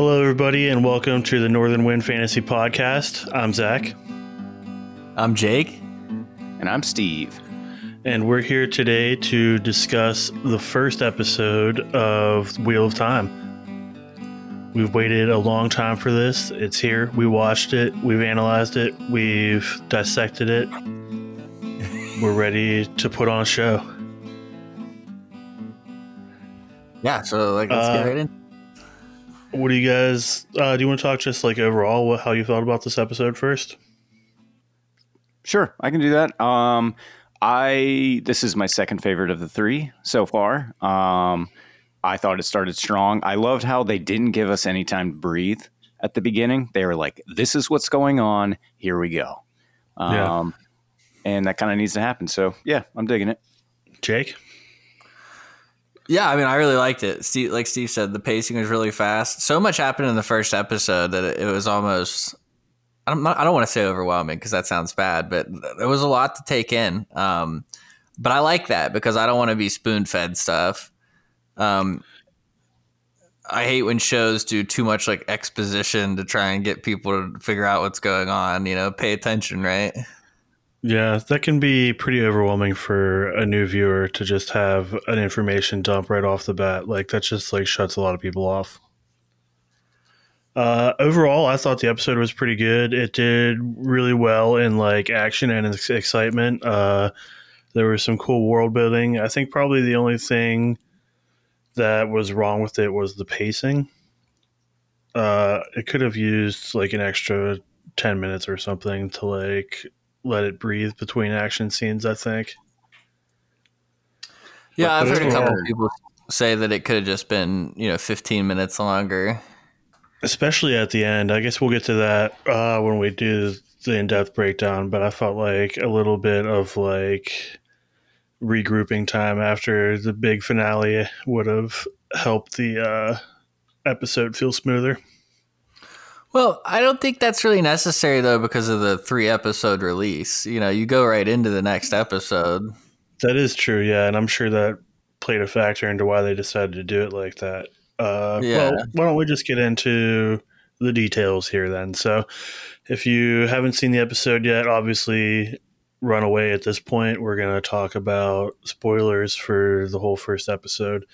Hello, everybody, and welcome to the Northern Wind Fantasy Podcast. I'm Zach, I'm Jake. And I'm Steve. and we're here today to discuss the first episode of Wheel of Time. We've waited a long time for this. It's here. We watched it. We've analyzed it. We've dissected it. We're ready to put on a show. Yeah, so like let's Uh, get right in. What do you guys? Uh, do you want to talk just like overall what, how you felt about this episode first? Sure, I can do that. Um, I this is my second favorite of the three so far. Um, I thought it started strong. I loved how they didn't give us any time to breathe at the beginning. They were like, "This is what's going on. Here we go." Um, Yeah. and that kind of needs to happen. So yeah, I'm digging it. Jake? Yeah, I mean, I really liked it. Steve, like Steve said, the pacing was really fast. So much happened in the first episode that it, it was almost. I'm not, I don't want to say overwhelming because that sounds bad, but there was a lot to take in. Um, but I like that because I don't want to be spoon fed stuff. Um, I hate when shows do too much like exposition to try and get people to figure out what's going on. You know, pay attention, right? Yeah, that can be pretty overwhelming for a new viewer to just have an information dump right off the bat. Like that just like shuts a lot of people off. Uh, overall, I thought the episode was pretty good. It did really well in like action and ex- excitement. Uh, there was some cool world building. I think probably the only thing that was wrong with it was the pacing. Uh, it could have used like an extra ten minutes or something to like let it breathe between action scenes. I think. Yeah, But- I've heard a couple overall- of people say that it could have just been, you know, 15 minutes longer. especially at the end. I guess we'll get to that uh, when we do the in-depth breakdown. But I felt like a little bit of like regrouping time after the big finale would have helped the uh, episode feel smoother. Well, I don't think that's really necessary though because of the three episode release. You know, you go right into the next episode. That is true, yeah, and I'm sure that played a factor into why they decided to do it like that. Uh, Yeah. Well, why don't we just get into the details here then? So, if you haven't seen the episode yet, obviously run away at this point. We're going to talk about spoilers for the whole first episode.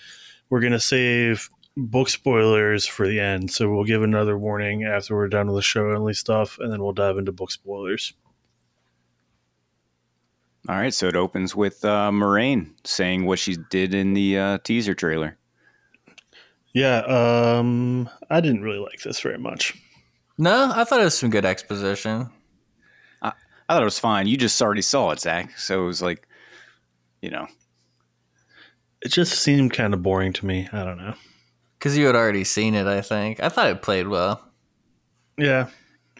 We're going to save book spoilers for the end. So, we'll give another warning after we're done with the show only stuff, and then we'll dive into book spoilers. All right, so it opens with uh, Moiraine saying what she did in the uh, teaser trailer. Yeah, um, I didn't really like this very much. No, I thought it was some good exposition. I thought it was fine. You just already saw it, Zach. So it was like, you know, It just seemed kind of boring to me. I don't know. Because you had already seen it, I think. I thought it played well. Yeah,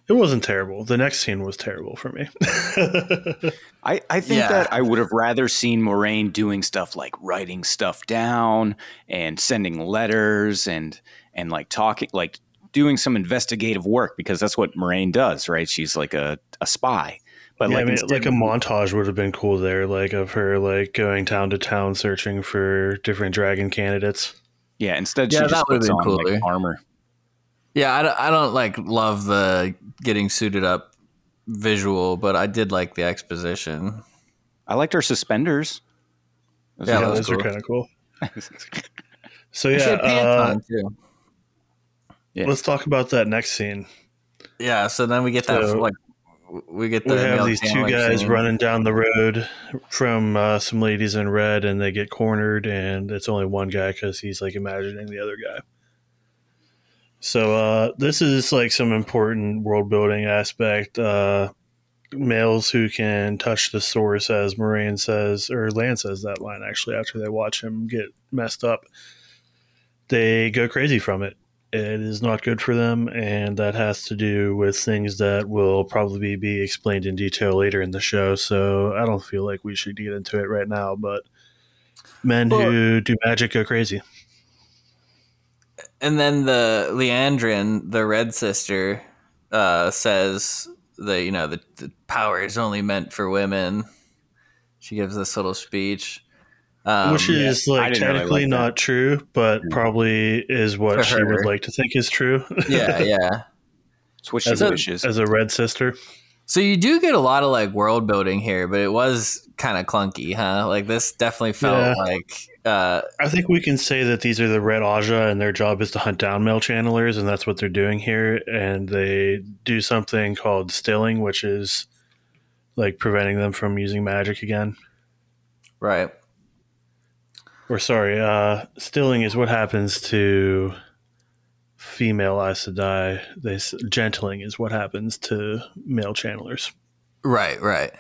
it wasn't terrible. The next scene was terrible for me. I, I think Yeah. that I would have rather seen Moiraine doing stuff like writing stuff down and sending letters and and like talking like doing some investigative work because that's what Moiraine does, right? She's like a, a spy. But yeah, like I mean, instead- like a montage would have been cool there, like of her like going town to town searching for different dragon candidates. Yeah, instead Yeah, she that just puts on cooler. like armor. Yeah, I don't, I don't like love the getting suited up visual, but I did like the exposition. I liked her suspenders. Those Yeah, Yeah, are- that was those are kind of cool. So yeah, uh. Yeah. let's talk about that next scene. Yeah, so then we get that like we get the We have these two guys scene. running down the road from uh, some ladies in red, and they get cornered, and it's only one guy because he's like imagining the other guy. So uh, this is like some important world building aspect. Uh, males who can touch the source, as Moiraine says, or Lan says that line actually after they watch him get messed up. They go crazy from it. It is not good for them, and that has to do with things that will probably be explained in detail later in the show. So I don't feel like we should get into it right now, but men who do magic go crazy. And then the Liandrin, the red sister, uh, says that you know the, the power is only meant for women. She gives this little speech. Um, Which is I like didn't really technically like not true, but probably is what she would like to think is true. yeah, yeah. It's what she as, a, as a red sister. So you do get a lot of like world building here, but it was kind of clunky, huh? Like this definitely felt Yeah. like uh I think we can say that these are the Red Ajah, and their job is to hunt down male channelers, and that's what they're doing here. And they do something called stilling, which is like preventing them from using magic again. right. Or sorry, uh, stilling is what happens to female Aes Sedai. They gentling is what happens to male channelers. Right, right.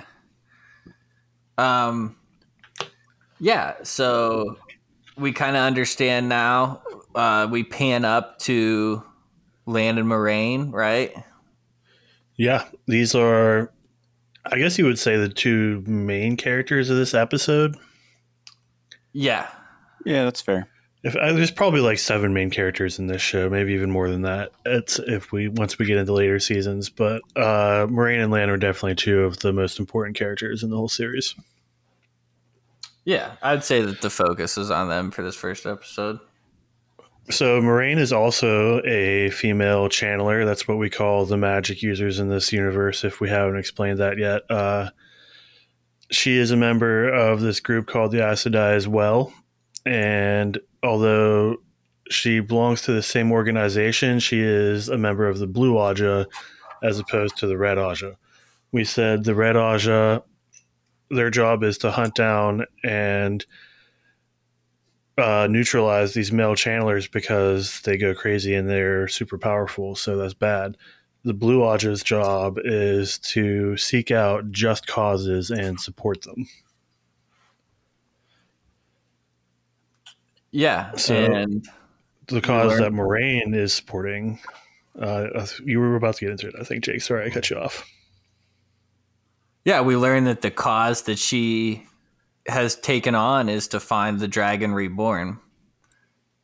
Um yeah, so we kind of understand now. Uh we pan up to Lan and Moiraine, right? Yeah, these are, I guess you would say, the two main characters of this episode. Yeah. Yeah, that's fair. If uh, there's probably like seven main characters in this show, maybe even more than that. It's if we once we get into later seasons, but uh, Moiraine and Lan are definitely two of the most important characters in the whole series. Yeah, I'd say that the focus is on them for this first episode. So Moiraine is also a female channeler. That's what we call the magic users in this universe. If we haven't explained that yet, uh, she is a member of this group called the Aes Sedai as well. And although she belongs to the same organization, she is a member of the Blue Ajah as opposed to the Red Ajah. We said the Red Ajah, their job is to hunt down and uh, neutralize these male channelers because they go crazy and they're super powerful. So that's bad. The Blue Ajah's job is to seek out just causes and support them. Yeah, So- and The cause learn- that Moiraine is supporting. Uh, you were about to get into it, I think, Jake. Sorry, I cut you off. yeah, we learn that the cause that she has taken on is to find the dragon reborn.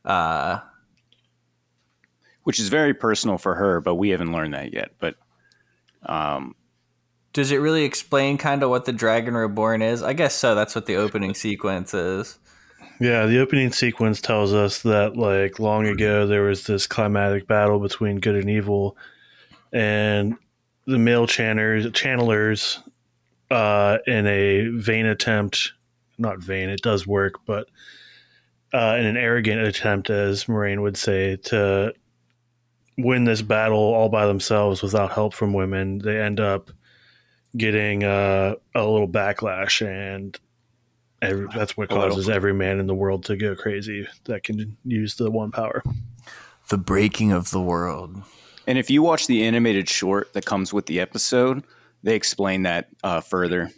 Uh, Which is very personal for her, but we haven't learned that yet. But um, does it really explain kind of what the dragon reborn is? I guess so. That's what the opening sequence is. Yeah, the opening sequence tells us that like long ago there was this climatic battle between good and evil, and the male channers channelers, uh, in a vain attempt, not vain, it does work, but uh, in an arrogant attempt, as Moiraine would say, to win this battle all by themselves without help from women, they end up getting uh, a little backlash and Every, that's what causes every man in the world to go crazy that can use the one power. The breaking of the world. and if you watch the animated short that comes with the episode, they explain that uh, further.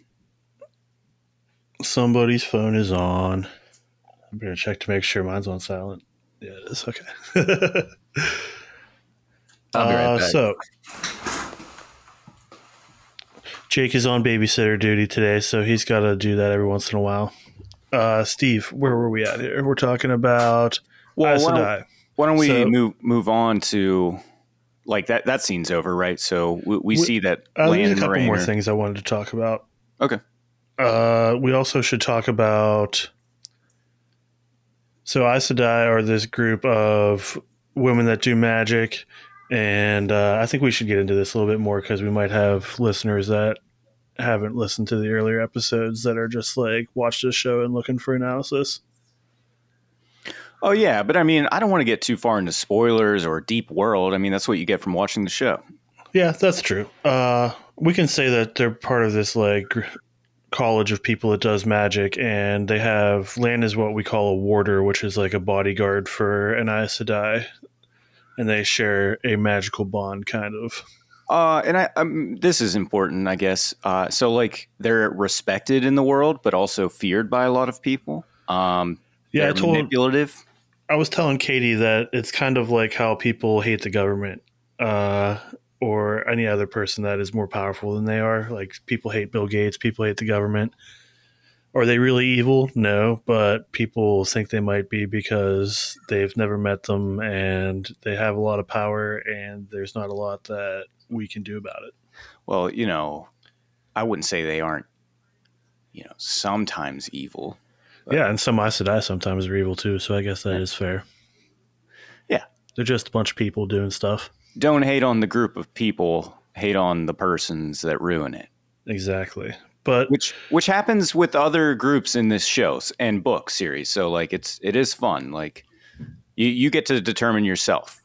Somebody's phone is on. I'm gonna check to make sure mine's on silent. Yeah, it is. Okay. I'll be right Uh. So, Jake is on babysitter duty today, so he's got to do that every once in a while. Uh, Steve, where were we at here? We're talking about Well, why don't, why don't we So- move move on to like that? That scene's over, right? So we, we see that Uh, there's a couple more things I wanted to talk about. Okay. Uh, we also should talk about. So Aes Sedai are this group of women that do magic, and uh, I think we should get into this a little bit more because we might have listeners that haven't listened to the earlier episodes that are just like watch this show and looking for analysis. Oh yeah, but I mean, I don't want to get too far into spoilers or deep world. I mean, that's what you get from watching the show. Yeah, that's true. Uh, we can say that they're part of this like college of people that does magic, and they have Lan is what we call a warder, which is like a bodyguard for an Aes Sedai, and they share a magical bond, kind of. Uh, and I, um, this is important, I guess. Uh, so like they're respected in the world, but also feared by a lot of people. Um, Yeah, I told manipulative. I was telling Katie that it's kind of like how people hate the government, uh, or any other person that is more powerful than they are. Like people hate Bill Gates, people hate the government. Are they really evil? No, but people think they might be because they've never met them and they have a lot of power, and there's not a lot that we can do about it. Well, you know, I wouldn't say they aren't, you know, sometimes evil. Yeah, and some Aes Sedai sometimes are evil too, so I guess that is fair. Yeah. They're just a bunch of people doing stuff. Don't hate on the group of people, hate on the persons that ruin it. Exactly. But Which which happens with other groups in this show and book series. So like it's it is fun. Like you, you get to determine yourself.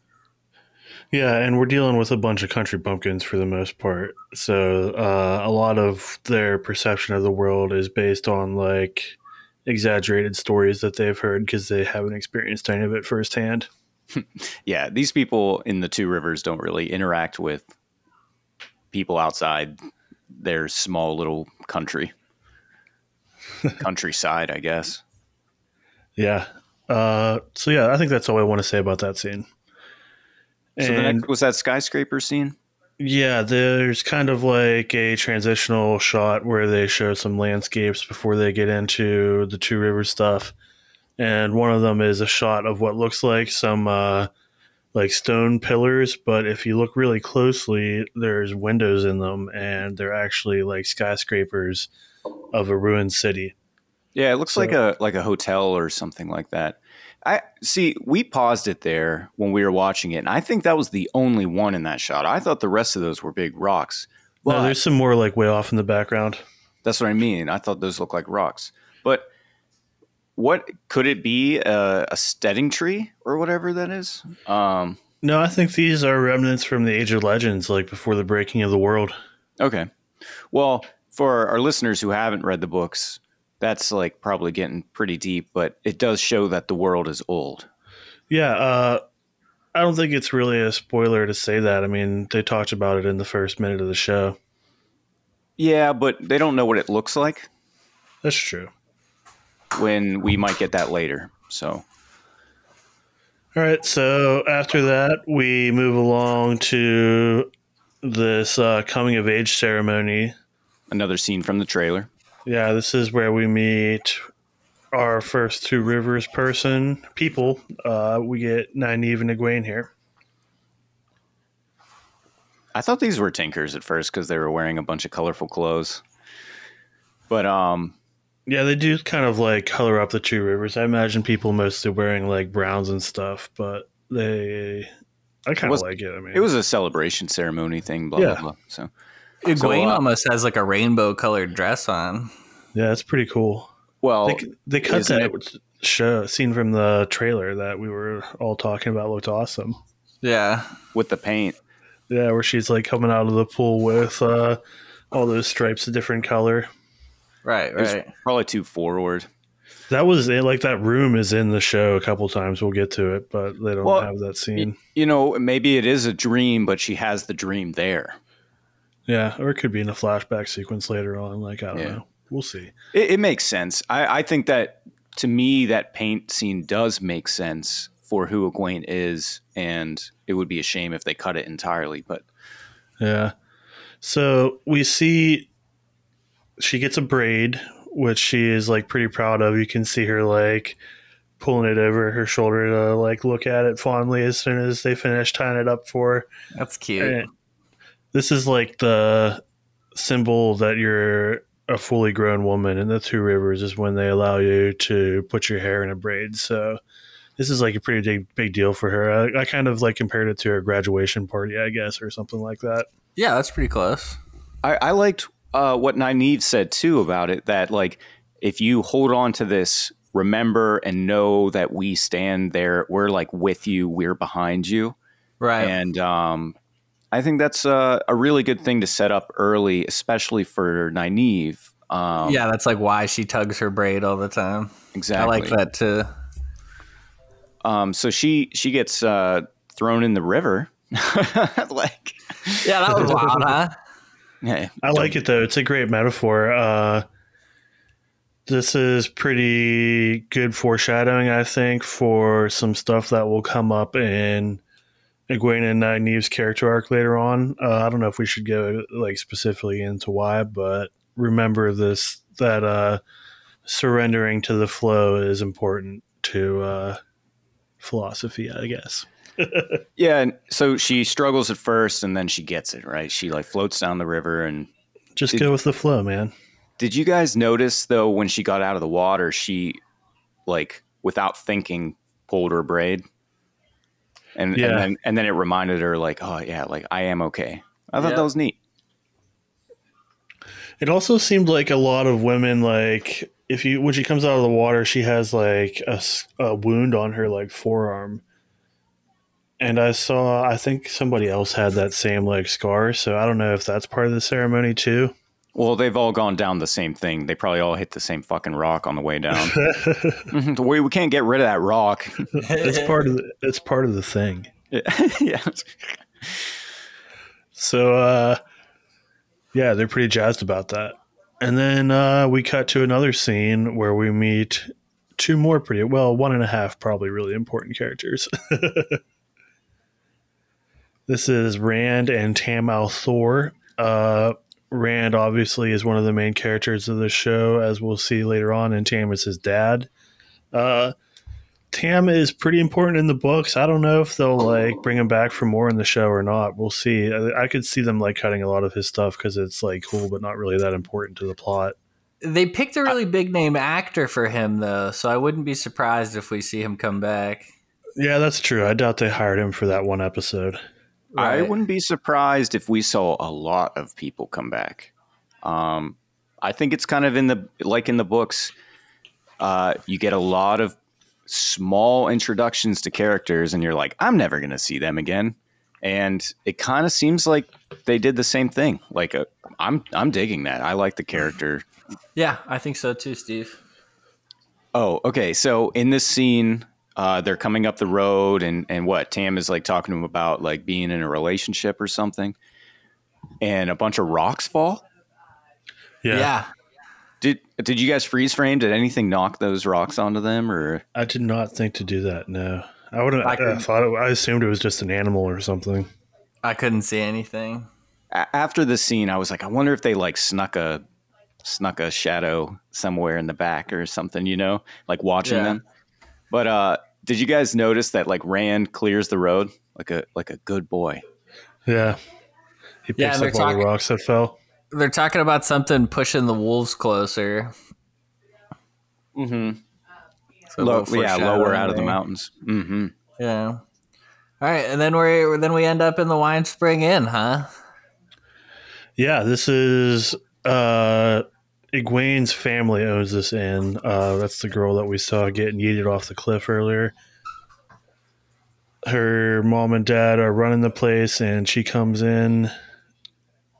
Yeah, and we're dealing with a bunch of country bumpkins for the most part. So uh, a lot of their perception of the world is based on like exaggerated stories that they've heard because they haven't experienced any of it firsthand. Yeah, these people in the two rivers don't really interact with people outside their small little country. Countryside, I guess. Yeah. Uh, so yeah, I think that's all I want to say about that scene. So the And next, was that skyscraper scene? yeah, there's kind of like a transitional shot where they show some landscapes before they get into the Two Rivers stuff. And one of them is a shot of what looks like some uh, like stone pillars, but if you look really closely, there's windows in them, and they're actually like skyscrapers of a ruined city. Yeah, it looks So- like a like a hotel or something like that. I see. We paused it there when we were watching it, and I think that was the only one in that shot. I thought the rest of those were big rocks. Well, Well, there's some more like way off in the background. that's what I mean. I thought those looked like rocks. But what could it be? A, a stedding tree or whatever that is? Um, No, I think these are remnants from the Age of Legends, like before the breaking of the world. okay. Well, for our listeners who haven't read the books, that's like probably getting pretty deep, but it does show that the world is old. Yeah, uh, I don't think it's really a spoiler to say that. I mean, they talked about it in the first minute of the show. Yeah, but they don't know what it looks like. That's true. when we might get that later. So All right, so after that, we move along to this uh, coming of age ceremony. another scene from the trailer. Yeah, this is where we meet our first two rivers person people. Uh, we get Nynaeve and Egwene here. I thought these were Tinkers at first because they were wearing a bunch of colorful clothes. But um, Yeah, they do kind of like color up the two rivers. I imagine people mostly wearing like browns and stuff, but they, I kind of like it. I mean, it was a celebration ceremony thing. Blah Yeah. blah blah. So Egwene uh, almost has like a rainbow colored dress on. yeah, that's pretty cool. well, They, they cut isn't that show scene from the trailer that we were all talking about. Looked awesome. Yeah. with the paint, Yeah, where she's like coming out of the pool with uh, all those stripes a different color. Right, it was right. probably too forward. That was it. Like that room is in the show a couple times. We'll get to it, but they don't Well, have that scene. You know, maybe it is a dream, but she has the dream there. Yeah, or it could be in a flashback sequence later on. Like I don't Yeah. know. We'll see. It, it makes sense. I, I think that to me, that paint scene does make sense for who Egwene is, and it would be a shame if they cut it entirely. But Yeah. So we see she gets a braid, which she is like pretty proud of. You can see her like pulling it over her shoulder to like look at it fondly as soon as they finish tying it up for her. That's cute. And this is like the symbol that you're a fully grown woman in the two rivers is when they allow you to put your hair in a braid. So this is like a pretty big big deal for her. I, I kind of like compared it to her graduation party, I guess, or something like that. Yeah, that's pretty close. I, I liked uh, what Nynaeve said too about it. That like, if you hold on to this, remember and know that we stand there. We're like with you. We're behind you. Right. And um, I think that's a, a really good thing to set up early, especially for Nynaeve. Um, yeah, that's like why she tugs her braid all the time. exactly. I like that too. Um, so she she gets uh, thrown in the river. like, Yeah, that was wild, huh? yeah, I like it though. It's a great metaphor. Uh, this is pretty good foreshadowing, I think, for some stuff that will come up in Egwene and Nynaeve's character arc later on. Uh, I don't know if we should go like specifically into why, but remember this that uh, surrendering to the flow is important to uh, philosophy, I guess. Yeah, and so she struggles at first, and then she gets it right. She like floats down the river, and Just Did- go with the flow, man. Did you guys notice though when she got out of the water, she like without thinking pulled her braid. And, Yeah. and then and then it reminded her like, oh yeah, like I am okay. I thought Yeah. that was neat. It also seemed like a lot of women like if you when she comes out of the water, she has like a, a wound on her like forearm. And I saw I think somebody else had that same like scar, so I don't know if that's part of the ceremony too. Well, they've all gone down the same thing. They probably all hit the same fucking rock on the way down. Mhm, we, we can't get rid of that rock. it's part of the, it's part of the thing. yeah. So uh yeah, they're pretty jazzed about that. And then uh we cut to another scene where we meet two more pretty well, one and a half probably really important characters. this is Rand and Tam al'Thor. Uh Rand obviously is one of the main characters of the show, as we'll see later on, and Tam is his dad. Uh Tam is pretty important in the books. I don't know if they'll like bring him back for more in the show or not. We'll see. I, I could see them like cutting a lot of his stuff because it's like cool, but not really that important to the plot. They picked a really big name actor for him though, so I wouldn't be surprised if we see him come back. Yeah, that's true. I doubt they hired him for that one episode. I wouldn't be surprised if we saw a lot of people come back. Um, I think it's kind of in the like in the books. Uh, you get a lot of small introductions to characters, and you're like, I'm never going to see them again. And it kind of seems like they did the same thing. Like, uh, I'm I'm digging that. I like the character. Yeah, I think so too, Steve. Oh, okay. So in this scene, uh, they're coming up the road, and and what Tam is like talking to him about like being in a relationship or something, and a bunch of rocks fall. Yeah, yeah. Did did you guys freeze frame? Did anything knock those rocks onto them, or I did not think to do that. No, I would have. I I, thought it, I assumed it was just an animal or something. I couldn't see anything. A- after the scene, I was like, I wonder if they like snuck a snuck a shadow somewhere in the back or something, you know, like watching Yeah. them. But uh, did you guys notice that like Rand clears the road like a like a good boy? Yeah, he picks they're up all the talking- rocks that fell. They're talking about something pushing the wolves closer. Mm-hmm. So Low, yeah, lower out of the mountains. Mm-hmm. Yeah. All right, and then we then we end up in the Wine Spring Inn, huh? Yeah, this is uh Egwene's family owns this inn. Uh that's the girl that we saw getting yeeted off the cliff earlier. Her mom and dad are running the place and she comes in.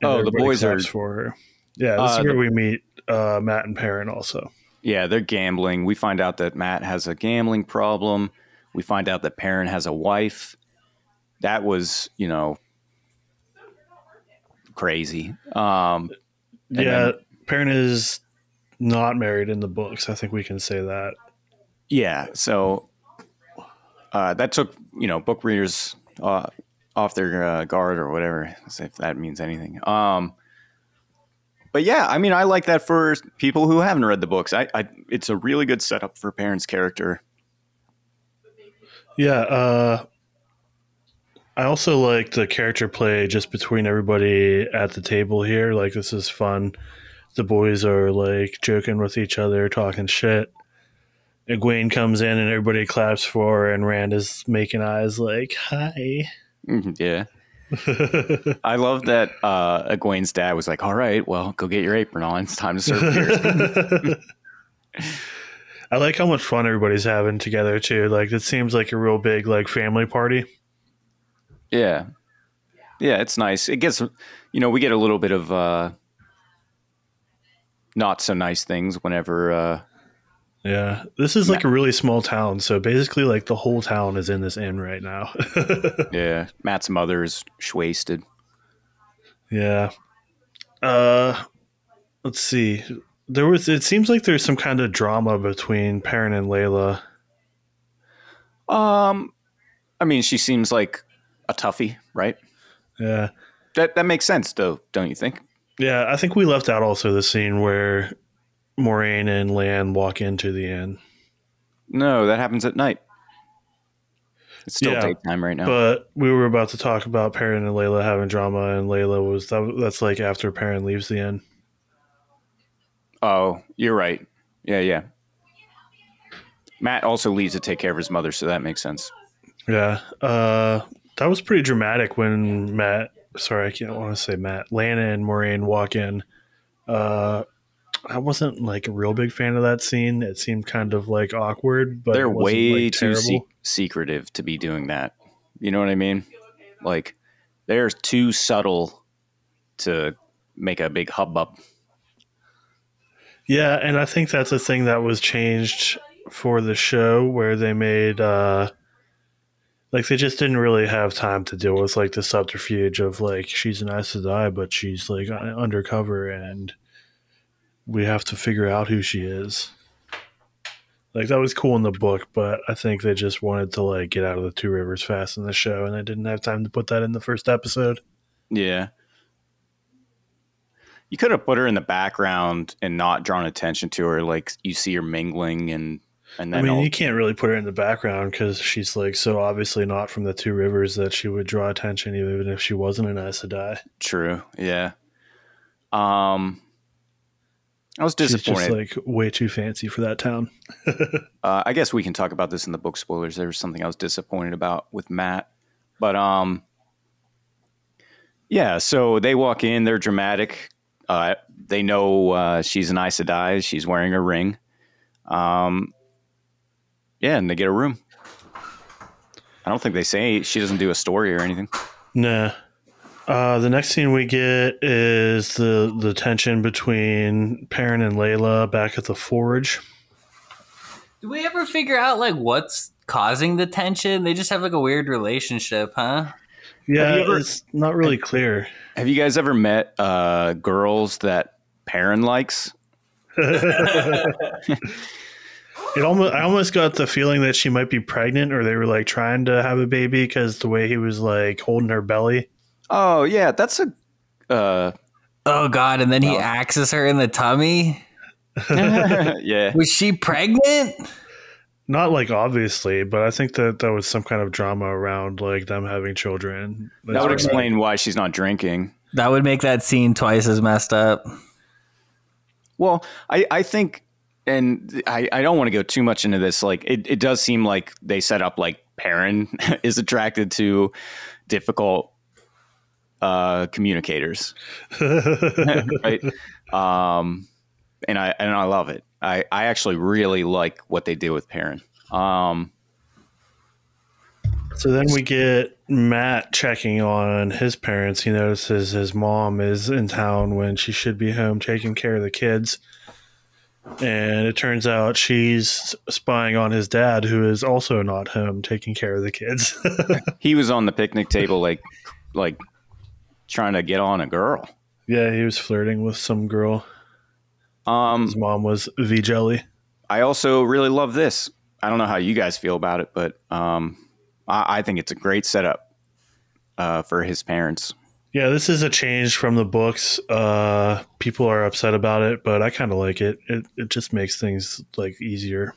Oh, the boys are- for her. Yeah, this Uh, is where the- we meet uh Mat and Perrin also. Yeah, they're gambling. We find out that Mat has a gambling problem. We find out that Perrin has a wife. That was, you know, crazy. Um, yeah, then- Perrin is not married in the books. I think we can say that. yeah, so uh, that took, you know, book readers uh, off their uh, guard or whatever, if that means anything. Um, but yeah, I mean, I like that for people who haven't read the books. I, I it's a really good setup for Perrin's character. Yeah, uh I also like the character play just between everybody at the table here. Like this is fun. The boys are like joking with each other, talking shit. Egwene comes in and everybody claps for her, and Rand is making eyes like, hi. Mhm, Yeah. I love that uh, Egwene's dad was like, "All right, well, go get your apron on. It's time to serve beer." I like how much fun everybody's having together too. Like it seems like a real big like family party. yeah, yeah, it's nice. It gets, you know, we get a little bit of uh, not so nice things whenever. Uh, Yeah, this is like a really small town, so basically, like the whole town is in this inn right now. yeah, Mat's mother is wasted. yeah. Uh, let's see. There was. It seems like there's some kind of drama between Perrin and Laila. Um, I mean, she seems like a toughie, right? Yeah, That that makes sense, though, don't you think? Yeah. I think we left out also the scene where Moiraine and Lan walk into the inn, No, that happens at night. It's still Yeah, daytime right now. but we were about to talk about Perrin and Laila having drama, and Laila was that. That's like after Perrin leaves the inn. Oh, you're right. Yeah, yeah. Mat also leaves to take care of his mother, so that makes sense. Yeah, uh, that was pretty dramatic when Mat. Sorry, I can't want to say Mat. Lana and Moiraine walk in. Uh, I wasn't like a real big fan of that scene. It seemed kind of like awkward, but They're way like, too se- secretive to be doing that. You know what I mean? Like they're too subtle to make a big hubbub. Yeah, and I think that's a thing that was changed for the show where they made uh like they just didn't really have time to deal with like the subterfuge of like she's an Aes Sedai, but she's like undercover and we have to figure out who she is. Like that was cool in the book, but I think they just wanted to like get out of the two rivers fast in the show and they didn't have time to put that in the first episode. Yeah. You could have put her in the background and not drawn attention to her. Like you see her mingling and and I then mean, all- you can't really put her in the background because she's like so obviously not from the two rivers that she would draw attention, even if she wasn't an Aes Sedai. true. Yeah. Um, I was She's disappointed. just like way too fancy for that town. uh, I guess we can talk about this in the book spoilers. There was something I was disappointed about with Mat, but um, yeah. So they walk in. They're dramatic. Uh, they know uh, she's an Aes Sedai. She's wearing a ring. Um, yeah, and they get a room. I don't think they say she doesn't do a story or anything. Nah. Uh, the next scene we get is the the tension between Perrin and Laila back at the forge. Do we ever figure out like what's causing the tension? They just have like a weird relationship, huh? Yeah, ever- it's not really clear. Have you guys ever met uh, girls that Perrin likes? It almost I almost got the feeling that she might be pregnant, or they were like trying to have a baby because the way he was like holding her belly. Oh yeah, that's a. Uh, Oh god, and then he Well- axes her in the tummy. yeah, Was she pregnant? Not like obviously, but I think that that was some kind of drama around like them having children. that would explain why she's not drinking. That would make that scene twice as messed up. Well, I, I think, and I, I don't want to go too much into this. Like, it, it does seem like they set up like Perrin is attracted to difficult uh, communicators, right? Um, and I and I love it. I, I actually really like what they did with Perrin. Um, So then we get Mat checking on his parents. He notices his mom is in town when she should be home taking care of the kids. And it turns out she's spying on his dad, who is also not home taking care of the kids. he was on the picnic table, like like trying to get on a girl. yeah, he was flirting with some girl. Um, His mom was V Jelly. I also really love this. I don't know how you guys feel about it, but um, I, I think it's a great setup uh, for his parents. Yeah, this is a change from the books. Uh, people are upset about it, but I kind of like it. It it just makes things like easier.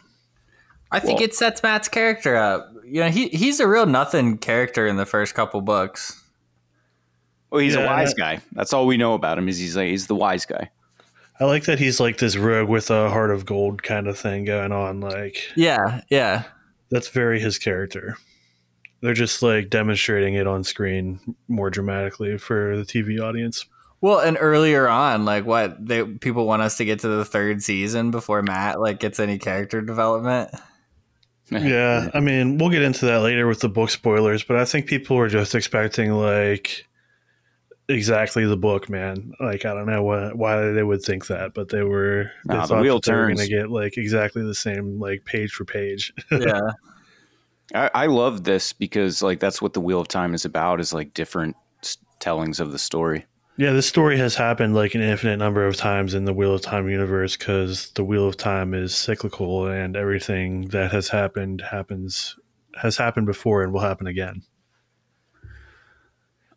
I think Well- it sets Mat's character up. You know, he he's a real nothing character in the first couple books. Well, he's a Yeah. wise guy. That's all we know about him. Is he's like, he's the wise guy. I like that he's like this rogue with a heart of gold kind of thing going on. Like Yeah, yeah. that's very his character. They're just like demonstrating it on screen more dramatically for the TV audience. Well, and earlier on, like what they people want us to get to the third season before Mat like gets any character development. Yeah, I mean, we'll get into that later with the book spoilers, but I think people were just expecting like exactly the book, man. Like I don't know what, why they would think that, but they were they Nah, the thought wheel that they were going to get like exactly the same like page for page. Yeah. I, I love this because like that's what the Wheel of Time is about. Is like different tellings of the story. Yeah, this story has happened like an infinite number of times in the Wheel of Time universe because the Wheel of Time is cyclical and everything that has happened happens has happened before and will happen again.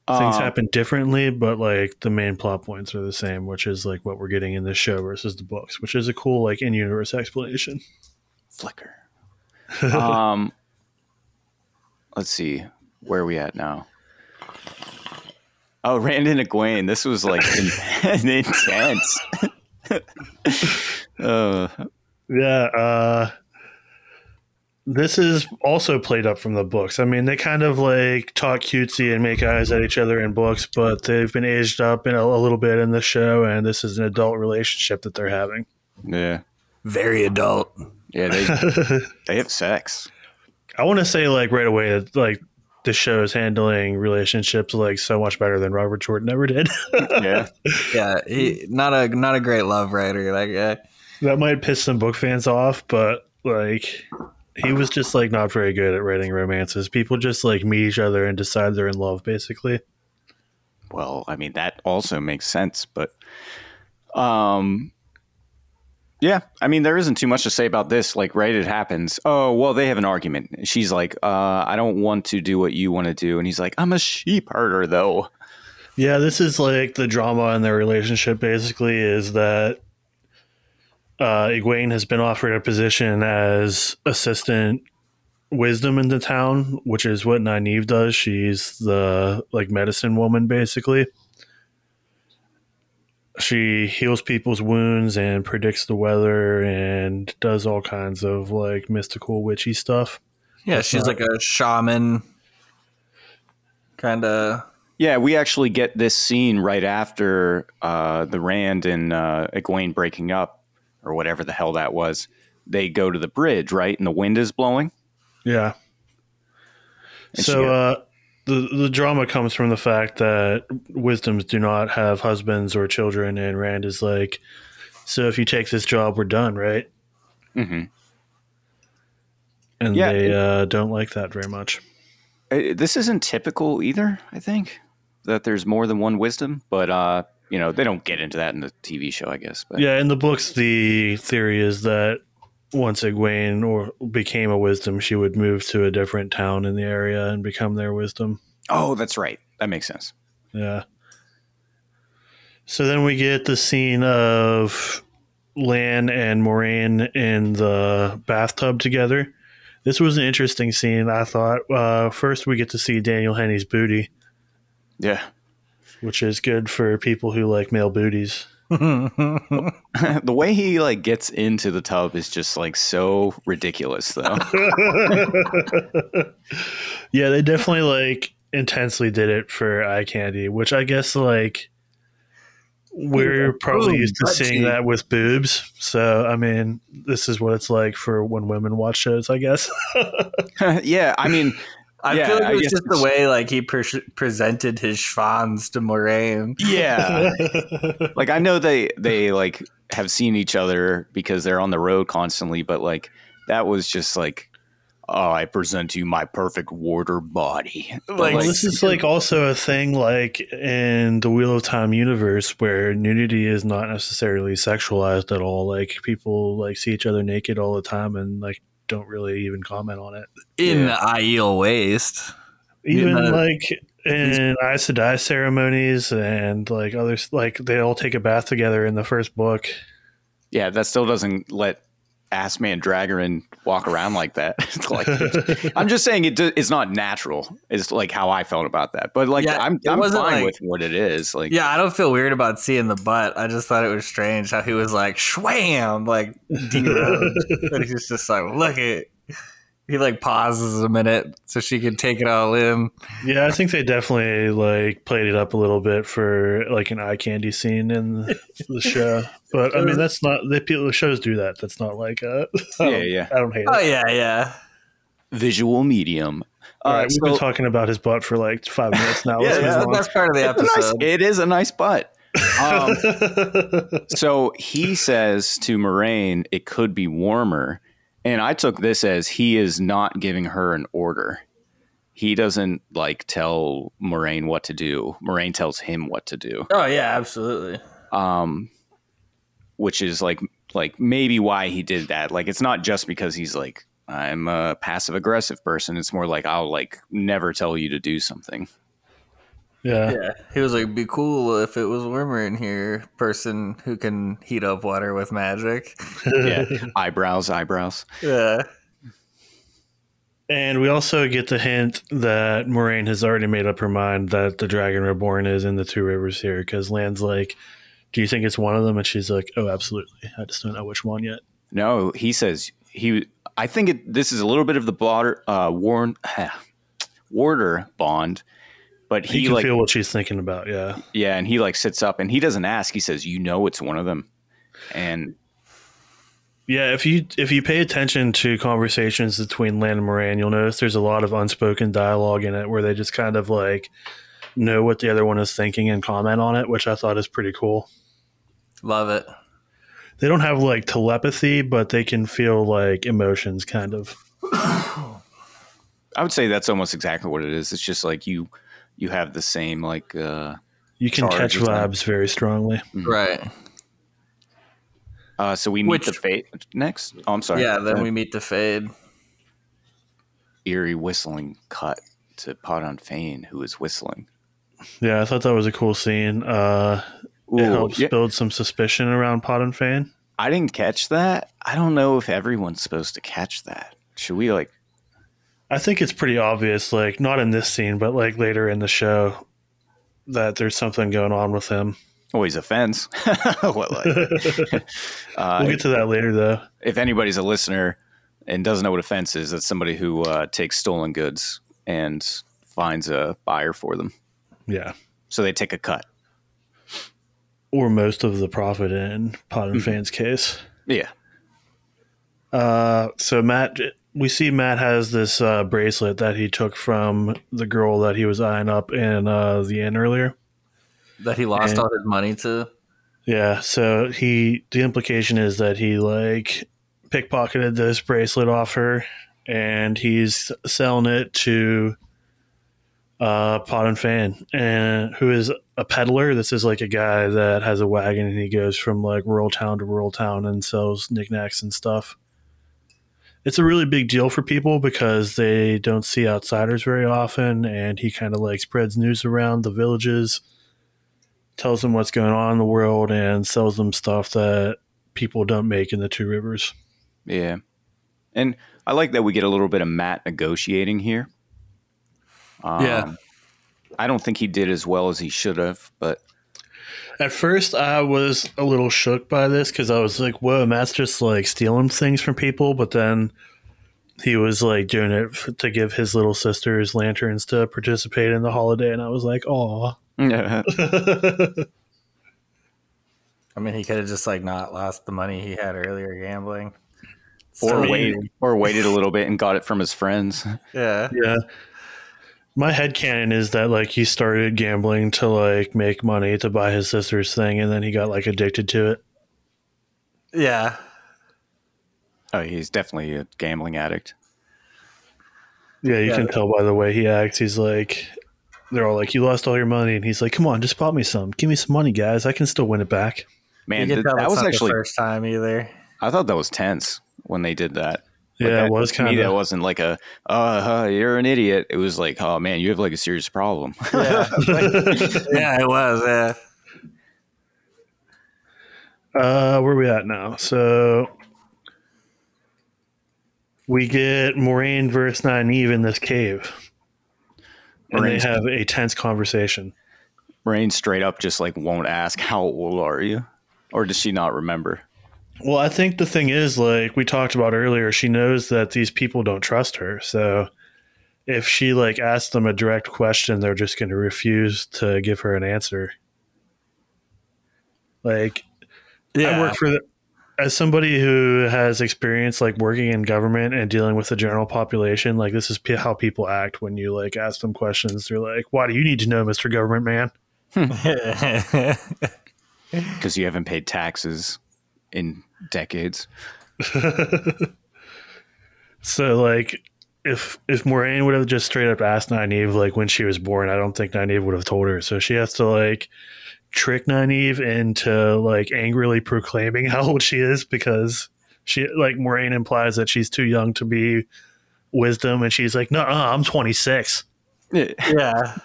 Things Um, happen differently, but like the main plot points are the same, which is like what we're getting in this show versus the books, which is a cool like in universe explanation. Flicker. um, let's see, where are we at now? Oh, Rand and Egwene. This was like intense. uh, Yeah, uh this is also played up from the books. I mean, they kind of like talk cutesy and make eyes at each other in books, but they've been aged up in a, a little bit in the show, and this is an adult relationship that they're having. Yeah. Very adult. Yeah, they they have sex. I want to say like right away that like the show is handling relationships like so much better than Robert Jordan ever did. Yeah. Yeah, he not a not a great love writer. Like, uh, that might piss some book fans off, but like he was just like not very good at writing romances. People just like meet each other and decide they're in love, basically. Well, I mean that also makes sense, but um yeah, I mean there isn't too much to say about this. Like right it happens. Oh, well they have an argument. She's like, "Uh, I don't want to do what you want to do." And he's like, "I'm a sheep herder though." Yeah, this is like the drama in their relationship. Basically, is that uh, Egwene has been offered a position as assistant wisdom in the town, which is what Nynaeve does. She's the like medicine woman, basically. She heals people's wounds and predicts the weather and does all kinds of like mystical witchy stuff. yeah, she's like a shaman, kind of. Yeah, we actually get this scene right after uh, the Rand and uh, Egwene breaking up, or whatever the hell that was. They go to the bridge, right, and the wind is blowing. Yeah. And so she- uh, the the drama comes from the fact that wisdoms do not have husbands or children, and Rand is like, "So if you take this job, we're done, right?" Mm-hmm. And Yeah, they it- uh, don't like that very much. Uh, This isn't typical either. I think that there's more than one wisdom, but uh, you know they don't get into that in the TV show, I guess. But Yeah, in the books, the theory is that once Egwene or became a wisdom, she would move to a different town in the area and become their wisdom. oh, that's right. That makes sense. Yeah. So then we get the scene of Lan and Moiraine in the bathtub together. This was an interesting scene, I thought. Uh, first, we get to see Daniel Henney's booty, Yeah. which is good for people who like male booties. the way he like gets into the tub is just like so ridiculous, though. yeah, they definitely like intensely did it for eye candy, which I guess like we're probably used to seeing that with boobs. So I mean, this is what it's like for when women watch shows, I guess. yeah, I mean, I Yeah, feel like I it was just the way like he pre- presented his schwans to Moiraine. yeah, like I know they they like have seen each other because they're on the road constantly, but like that was just like, oh, I present to you my perfect warder body. Like, well, this is like also a thing like in the Wheel of Time universe where nudity is not necessarily sexualized at all. Like people like see each other naked all the time and like don't really even comment on it. In Yeah. the Aiel Waste. Even Yeah. like in Aes Sedai ceremonies and like others, like they all take a bath together in the first book. yeah, that still doesn't let ass Mandragoran walk around like that. Like I'm just saying it. do- It's not natural. It's like how I felt about that. But like Yeah, I'm I'm fine like- with what it is. Like Yeah, I don't feel weird about seeing the butt. I just thought it was strange how he was like shwam, like and he's just like, look at. He like pauses a minute so she can take it all in. Yeah, I think they definitely like played it up a little bit for like an eye candy scene in the, the show. But I mean, that's not the people shows do that. That's not like uh, I Yeah, yeah. I don't hate Oh it. yeah, yeah. visual medium. All Uh, we've so- been talking about his butt for like five minutes now. Yeah, Let's that's the best part of the it's a nice, episode. it is a nice butt. Um, so he says to Moiraine, it could be warmer. And I took this as he is not giving her an order. He doesn't like tell Moiraine what to do. Moiraine tells him what to do. Oh yeah, absolutely. Um, which is like like maybe why he did that. Like it's not just because he's like I'm a passive aggressive person. It's more like I'll like never tell you to do something. Yeah. Yeah, he was like, "Be cool if it was warmer in here." Person who can heat up water with magic. Yeah, eyebrows, eyebrows. Yeah, And we also get the hint that Moiraine has already made up her mind that the Dragon Reborn is in the Two Rivers here because Lan's like, Do you think it's one of them? And she's like, Oh, absolutely. I just don't know which one yet. No, he says he. I think it, this is a little bit of the border, uh, Warren, Warder bond, but He, he, can like, feel what she's thinking about. Yeah. yeah, and he like sits up and he doesn't ask. He says, "You know, it's one of them," and Yeah, if you if you pay attention to conversations between Lan and Moiraine, you'll notice there's a lot of unspoken dialogue in it where they just kind of like know what the other one is thinking and comment on it, which I thought is pretty cool. Love it. They don't have like telepathy, but they can feel like emotions kind of. I would say that's almost exactly what it is. It's just like you you have the same like uh, You can catch vibes very strongly. Right. uh so we meet Which- the fate next. Oh, I'm sorry. Yeah. Then we meet the fade. eerie whistling cut to Padan Fain, who is whistling. Yeah, I thought that was a cool scene. Uh, Ooh, it helps yeah, build some suspicion around Padan Fain. I didn't catch that. I don't know if everyone's supposed to catch that. Should we like? I think it's pretty obvious, like not in this scene, but like later in the show, that there's something going on with him. Oh, he's a fence. what, like, uh, we'll get to that later, though. if anybody's a listener and doesn't know what a fence is, that's somebody who uh, takes stolen goods and finds a buyer for them. Yeah, So they take a cut. or most of the profit in Padan Fain's case. Yeah. Uh, so Mat, we see Mat has this uh, bracelet that he took from the girl that he was eyeing up in uh, the inn earlier. That he lost And- all his money to. Yeah, so he the implication is that he like pickpocketed this bracelet off her and he's selling it to uh Padan Fain and who is a peddler. This is like a guy that has a wagon and he goes from like rural town to rural town and sells knickknacks and stuff. It's a really big deal for people because they don't see outsiders very often and he kind of like spreads news around the villages tells them what's going on in the world and sells them stuff that people don't make in the two rivers. Yeah. And I like that we get a little bit of Mat negotiating here. Um, Yeah. I don't think he did as well as he should have, but At first, I was a little shook by this because I was like, "Whoa, Mat's just like stealing things from people." But then he was like doing it f- to give his little sisters lanterns to participate in the holiday, and I was like, "Aw." I mean, he could have just like not lost the money he had earlier gambling. or waited or waited a little bit and got it from his friends. Yeah. yeah. My head canon is that like he started gambling to like make money to buy his sister's thing, and then he got like addicted to it. Yeah. Oh, he's definitely a gambling addict. Yeah, you Yeah. can tell by the way he acts. He's like, they're all like, "You lost all your money," and he's like, "Come on, just pop me some. Give me some money, guys. I can still win it back." Man, you th- that was actually the first time either. I thought that was tense when they did that. Like, Yeah, that- it was to me, kind that wasn't like a uh, huh, you're an idiot. It was like, oh man, you have like a serious problem. Yeah. yeah, it was. Yeah. Uh, where we at now? So we get Moiraine versus Nynaeve in this cave, and Moiraine's- they have a tense conversation. Moiraine straight up just like won't ask how old are you, or does she not remember? Well, I think the thing is, like we talked about earlier, she knows that these people don't trust her. So if she like asks them a direct question, they're just going to refuse to give her an answer. Like I work for the, as somebody who has experience like working in government and dealing with the general population. Like this is p- how people act when you like ask them questions. They're like, "Why do you need to know, Mister Government Man?" Because you haven't paid taxes in decades. So like if if Moiraine would have just straight up asked Nynaeve like when she was born, I don't think Nynaeve would have told her. So she has to like trick Nynaeve into like angrily proclaiming how old she is because she like Moiraine implies that she's too young to be wisdom and she's like, "No, I'm 26." yeah.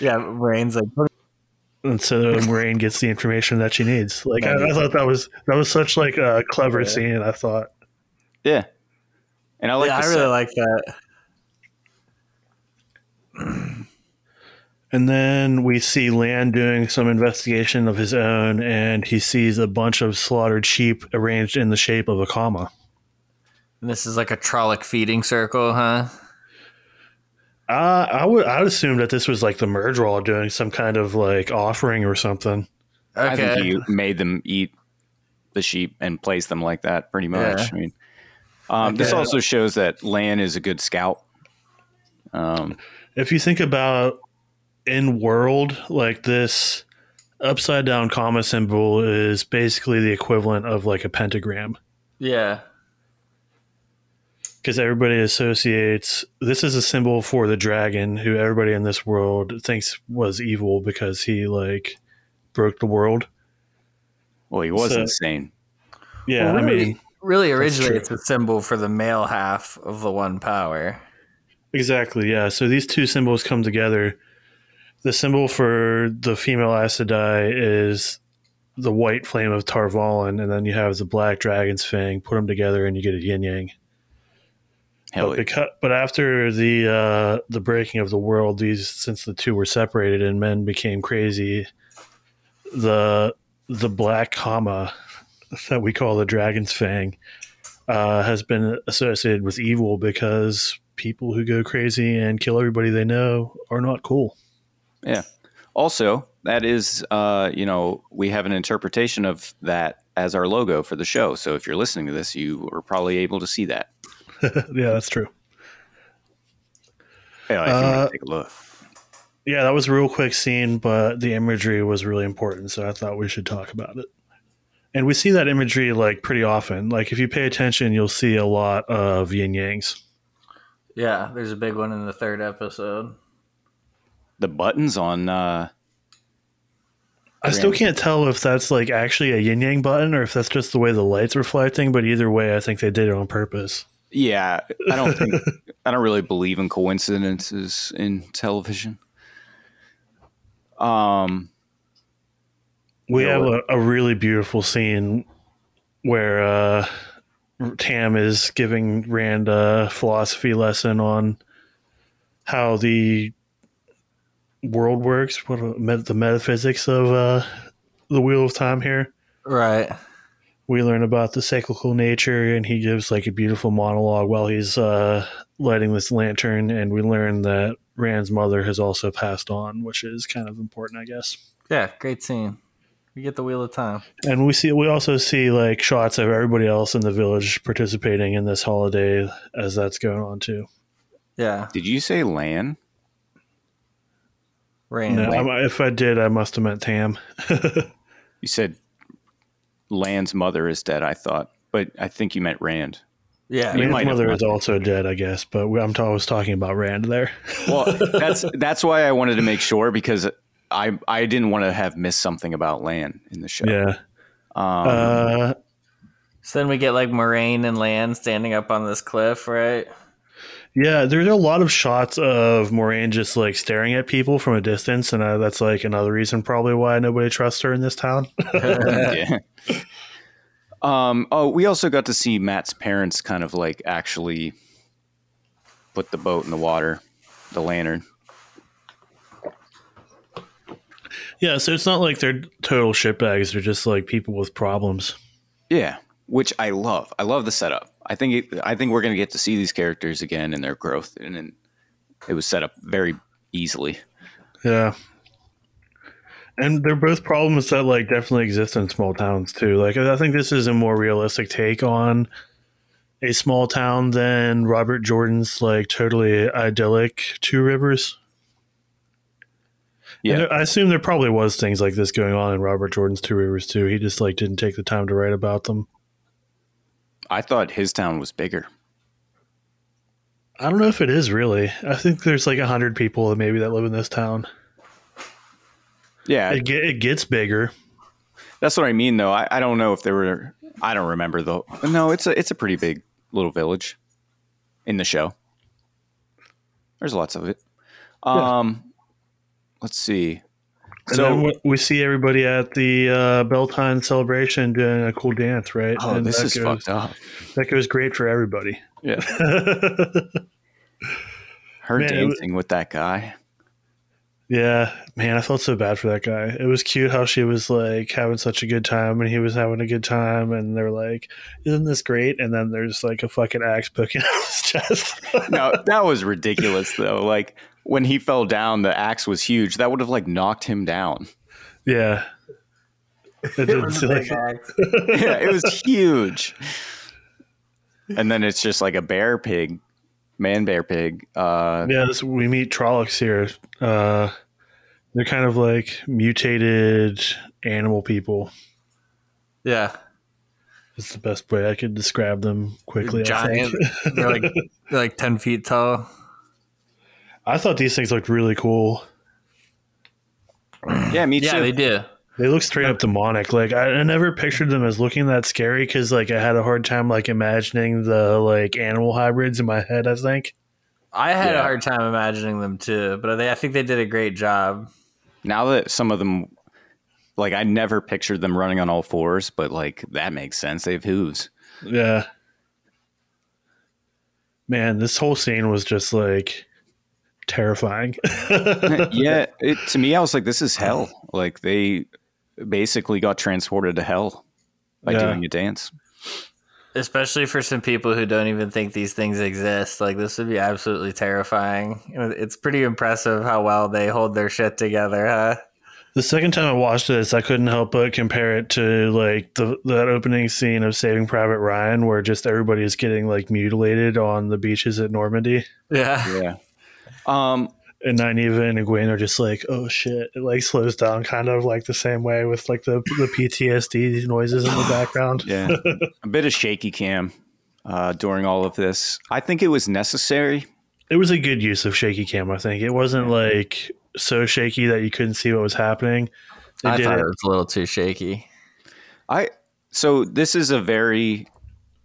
Yeah. Rain's like, and so Moiraine gets the information that she needs. Like I, I thought that was that was such like a clever Yeah. scene. I thought. Yeah, and I like. yeah, I the really set- like that. And then we see Lan doing some investigation of his own, and he sees a bunch of slaughtered sheep arranged in the shape of a comma. And this is like a Trolloc feeding circle, huh? Uh, I would I would assume that this was like the Myrddraal doing some kind of like offering or something. I think he made them eat the sheep and placed them like that, pretty much. Yeah. I mean, um, this also shows that Lan is a good scout. Um, If you think about in world, like this upside down comma symbol is basically the equivalent of like a pentagram. Yeah. Because everybody associates this is a symbol for the dragon who everybody in this world thinks was evil because he like broke the world well, he was So- insane. yeah Well, i mean Really, originally, it's a symbol for the male half of the one power. exactly yeah so these two symbols come together the symbol for the female Aes Sedai is the white flame of Tar Valon, and then you have the black dragon's fang. Put them together, and you get a yin yang. Hell, but, because, but after the uh, the breaking of the world, these since the two were separated and men became crazy, the the black comma that we call the dragon's fang uh, has been associated with evil because people who go crazy and kill everybody they know are not cool. Yeah. Also, that is, uh, you know, we have an interpretation of that as our logo for the show. So if you're listening to this, you are probably able to see that. yeah, that's true. Yeah, if you Uh, take a look. Yeah, that was a real quick scene, but the imagery was really important, so I thought we should talk about it. And we see that imagery like pretty often. Like if you pay attention, you'll see a lot of yin yangs. Yeah, there's a big one in the third episode. The buttons on, uh, I still can't tell if that's like actually a yin yang button or if that's just the way the light's reflecting, but either way, I think they did it on purpose. Yeah, I don't think, I don't really believe in coincidences in television. Um, We have a, a really beautiful scene where uh, Tam is giving Rand a philosophy lesson on how the world works, what the metaphysics of uh, the Wheel of Time here. Right. We learn about the cyclical nature, and he gives like a beautiful monologue while he's uh, lighting this lantern. And we learn that Rand's mother has also passed on, which is kind of important, I guess. Yeah, great scene. We get the wheel of time. And we see we also see like shots of everybody else in the village participating in this holiday as that's going on too. Yeah, did you say Lan? Rand. No, if I did, I must have meant Tam. You said Lan's mother is dead, I thought, but I think you meant Rand. Yeah, You Rand's might mother is also dead, I guess, but we- I'm ta- I was talking about Rand there. Well, that's that's why I wanted to make sure because I I didn't want to have missed something about Lan in the show. Yeah. Um, Uh, So then we get like Moiraine and Lan standing up on this cliff, right? Yeah, there's a lot of shots of Moiraine just like staring at people from a distance, and uh, that's like another reason probably why nobody trusts her in this town. yeah. Um, oh, we also got to see Mat's parents kind of like actually put the boat in the water, the lantern. yeah, so it's not like they're total shitbags; they're just like people with problems. Yeah, which I love. I love the setup. I think it, I think we're going to get to see these characters again and their growth, and, and it was set up very easily. Yeah. And they're both problems that like definitely exist in small towns too. Like I think this is a more realistic take on a small town than Robert Jordan's like totally idyllic Two Rivers. Yeah. There- I assume there probably was things like this going on in Robert Jordan's Two Rivers too. He just like didn't take the time to write about them. I thought his town was bigger. I don't know if it is really. I think there's like a hundred people maybe that live in this town. Yeah, It, ge- it gets bigger. That's what I mean, though. I, I don't know if there were. I don't remember though. No, it's a it's a pretty big little village in the show. There's lots of it. Um, let's see. So we- see everybody at the uh, Beltane celebration doing a cool dance, right? oh, And this is goes, fucked up. That goes great for everybody. Yeah, her Man, it was- dancing with that guy. Yeah, man, I felt so bad for that guy. It was cute how she was like having such a good time and he was having a good time and they're like, Isn't this great? And then there's like a fucking axe poking out his chest. no, that was ridiculous though. Like when he fell down, the axe was huge. That would have like knocked him down. yeah. It didn't seem like yeah, it was huge. And then it's just like a bear pig, man bear pig. Uh, Yeah, this, we meet Trollocs here. Uh, they're kind of like mutated animal people. Yeah, It's the best way I could describe them quickly. I, giant. think. they're like they're like ten feet tall. I thought these things looked really cool. yeah, me too. Yeah, too. they do. They look straight up demonic. Like I, I never pictured them as looking that scary because like I had a hard time like imagining the like animal hybrids in my head. I think. I had a hard time imagining them too, but they, I think they did a great job. now that some of them, like I never pictured them running on all fours, but like that makes sense. They have hooves. Yeah. Man, this whole scene was just like terrifying. yeah, it, to me, I was like, this is hell. Like they basically got transported to hell by Yeah. doing a dance. Especially for some people who don't even think these things exist. Like this would be absolutely terrifying. It's pretty impressive how well they hold their shit together, huh? The second time I watched this, I couldn't help but compare it to like the that opening scene of Saving Private Ryan, where just everybody is getting like mutilated on the beaches at Normandy, Yeah. Yeah. Um, and Nynaeve and Egwene are just like, "Oh shit!" It like slows down, kind of like the same way with like the the PTSD noises in the background. yeah, a bit of shaky cam uh, during all of this. I think it was necessary. It was a good use of shaky cam. I think it wasn't like so shaky that you couldn't see what was happening. It I did thought it- it was a little too shaky. I so this is a very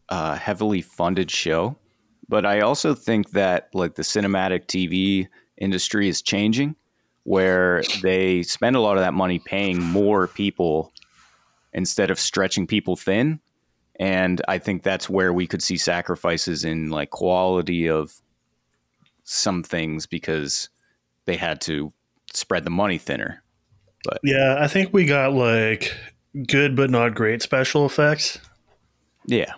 uh, heavily funded show, but I also think that like the cinematic TV industry is changing, where they spend a lot of that money paying more people instead of stretching people thin, and I think that's where we could see sacrifices in like quality of some things because they had to spread the money thinner. But Yeah, I think we got like good but not great special effects. Yeah.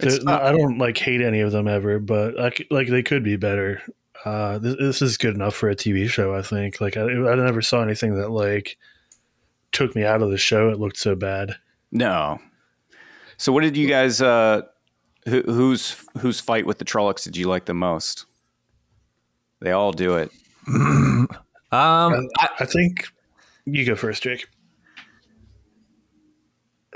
It's There- I don't like hate any of them ever, but I c like they could be better. Uh, this, this is good enough for a TV show. I think. Like I, I never saw anything that like took me out of the show. It looked so bad. No. So, what did you guys? Uh, who, whose whose fight with the Trollocs did you like the most? They all do it. Um, I, I think you go first, Jake.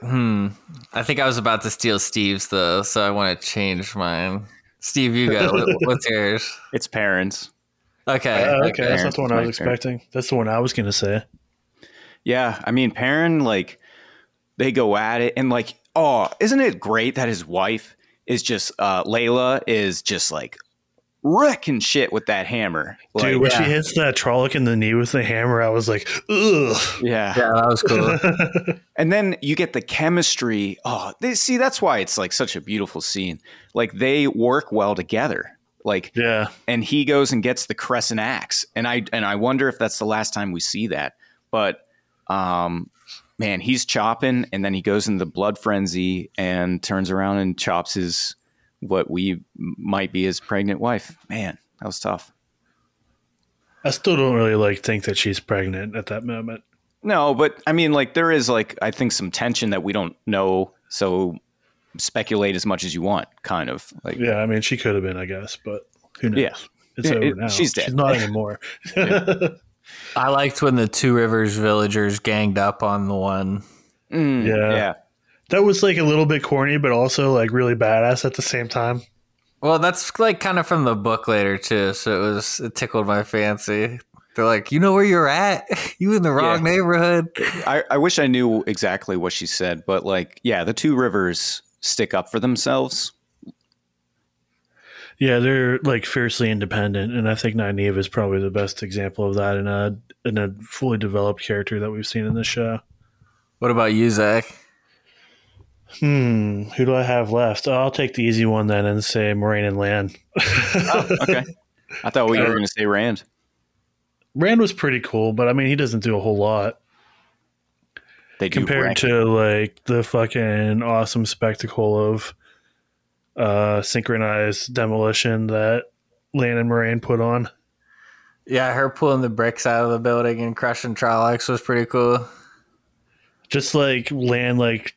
Hmm. I think I was about to steal Steve's though, so I want to change mine. Steve, you go. What- What's yours? It's Perrin's. Okay. Uh, okay, okay. that's not the one I was Parents, my expecting. That's the one I was gonna say. Yeah, I mean, Perrin, like they go at it, and like, oh, isn't it great that his wife is just uh, Laila is just like wrecking shit with that hammer, like, Dude, when yeah. she hits that Trolloc in the knee with the hammer, I was like, ugh. yeah. Yeah, that was cool. And then you get the chemistry. Oh, they, see, that's why it's like such a beautiful scene. Like they work well together. Like yeah. and he goes and gets the crescent axe and i and i wonder if that's the last time we see that but um man he's chopping and then he goes into blood frenzy and turns around and chops his what we might be his pregnant wife man that was tough I still don't really like think that she's pregnant at that moment. no but i mean like there is like i think some tension that we don't know so speculate as much as you want kind of like Yeah, I mean, she could have been, I guess, but who knows? Yeah. It's Yeah, over it- now. she's dead. She's not anymore. I liked when the Two Rivers villagers ganged up on the one. mm, Yeah. yeah that was like a little bit corny, but also like really badass at the same time. Well, that's like kind of from the book later too, so it was it tickled my fancy. They're like, you know where you're at? You in the wrong Yeah. neighborhood. I, I wish I knew exactly what she said, but like, yeah, the two rivers stick up for themselves. Yeah, they're like fiercely independent, and I think Nynaeve is probably the best example of that in a in a fully developed character that we've seen in this show. What about you, Zach? Hmm, who do I have left? Oh, I'll take the easy one then and say Moiraine and Lan. Okay. I thought we were going to say Rand. Rand was pretty cool, but I mean, he doesn't do a whole lot They do compared rank- to like the fucking awesome spectacle of uh synchronized demolition that Lan and Moiraine put on. Yeah, her pulling the bricks out of the building and crushing Trollocs was pretty cool. Just like Lan like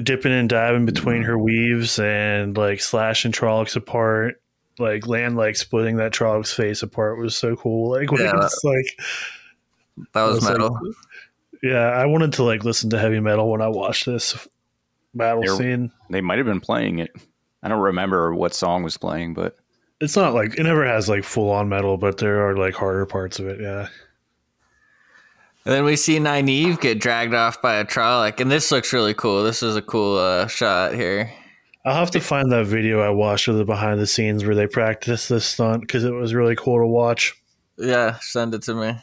dipping and diving between mm-hmm. her weaves and like slashing Trollocs apart. Like Lan like splitting that Trollocs face apart was so cool. Like when Yeah, it's like That was It's like- metal. yeah, I wanted to like listen to heavy metal when I watched this battle There- scene. they might have been playing it. I don't remember what song was playing, but It's not like it never has like full on metal, but there are like harder parts of it. Yeah. And then we see Nynaeve get dragged off by a Trolloc, and this looks really cool. This is a cool uh, shot here. I'll have to find that video I watched of the behind the scenes where they practiced this stunt because it was really cool to watch. Yeah, send it to me.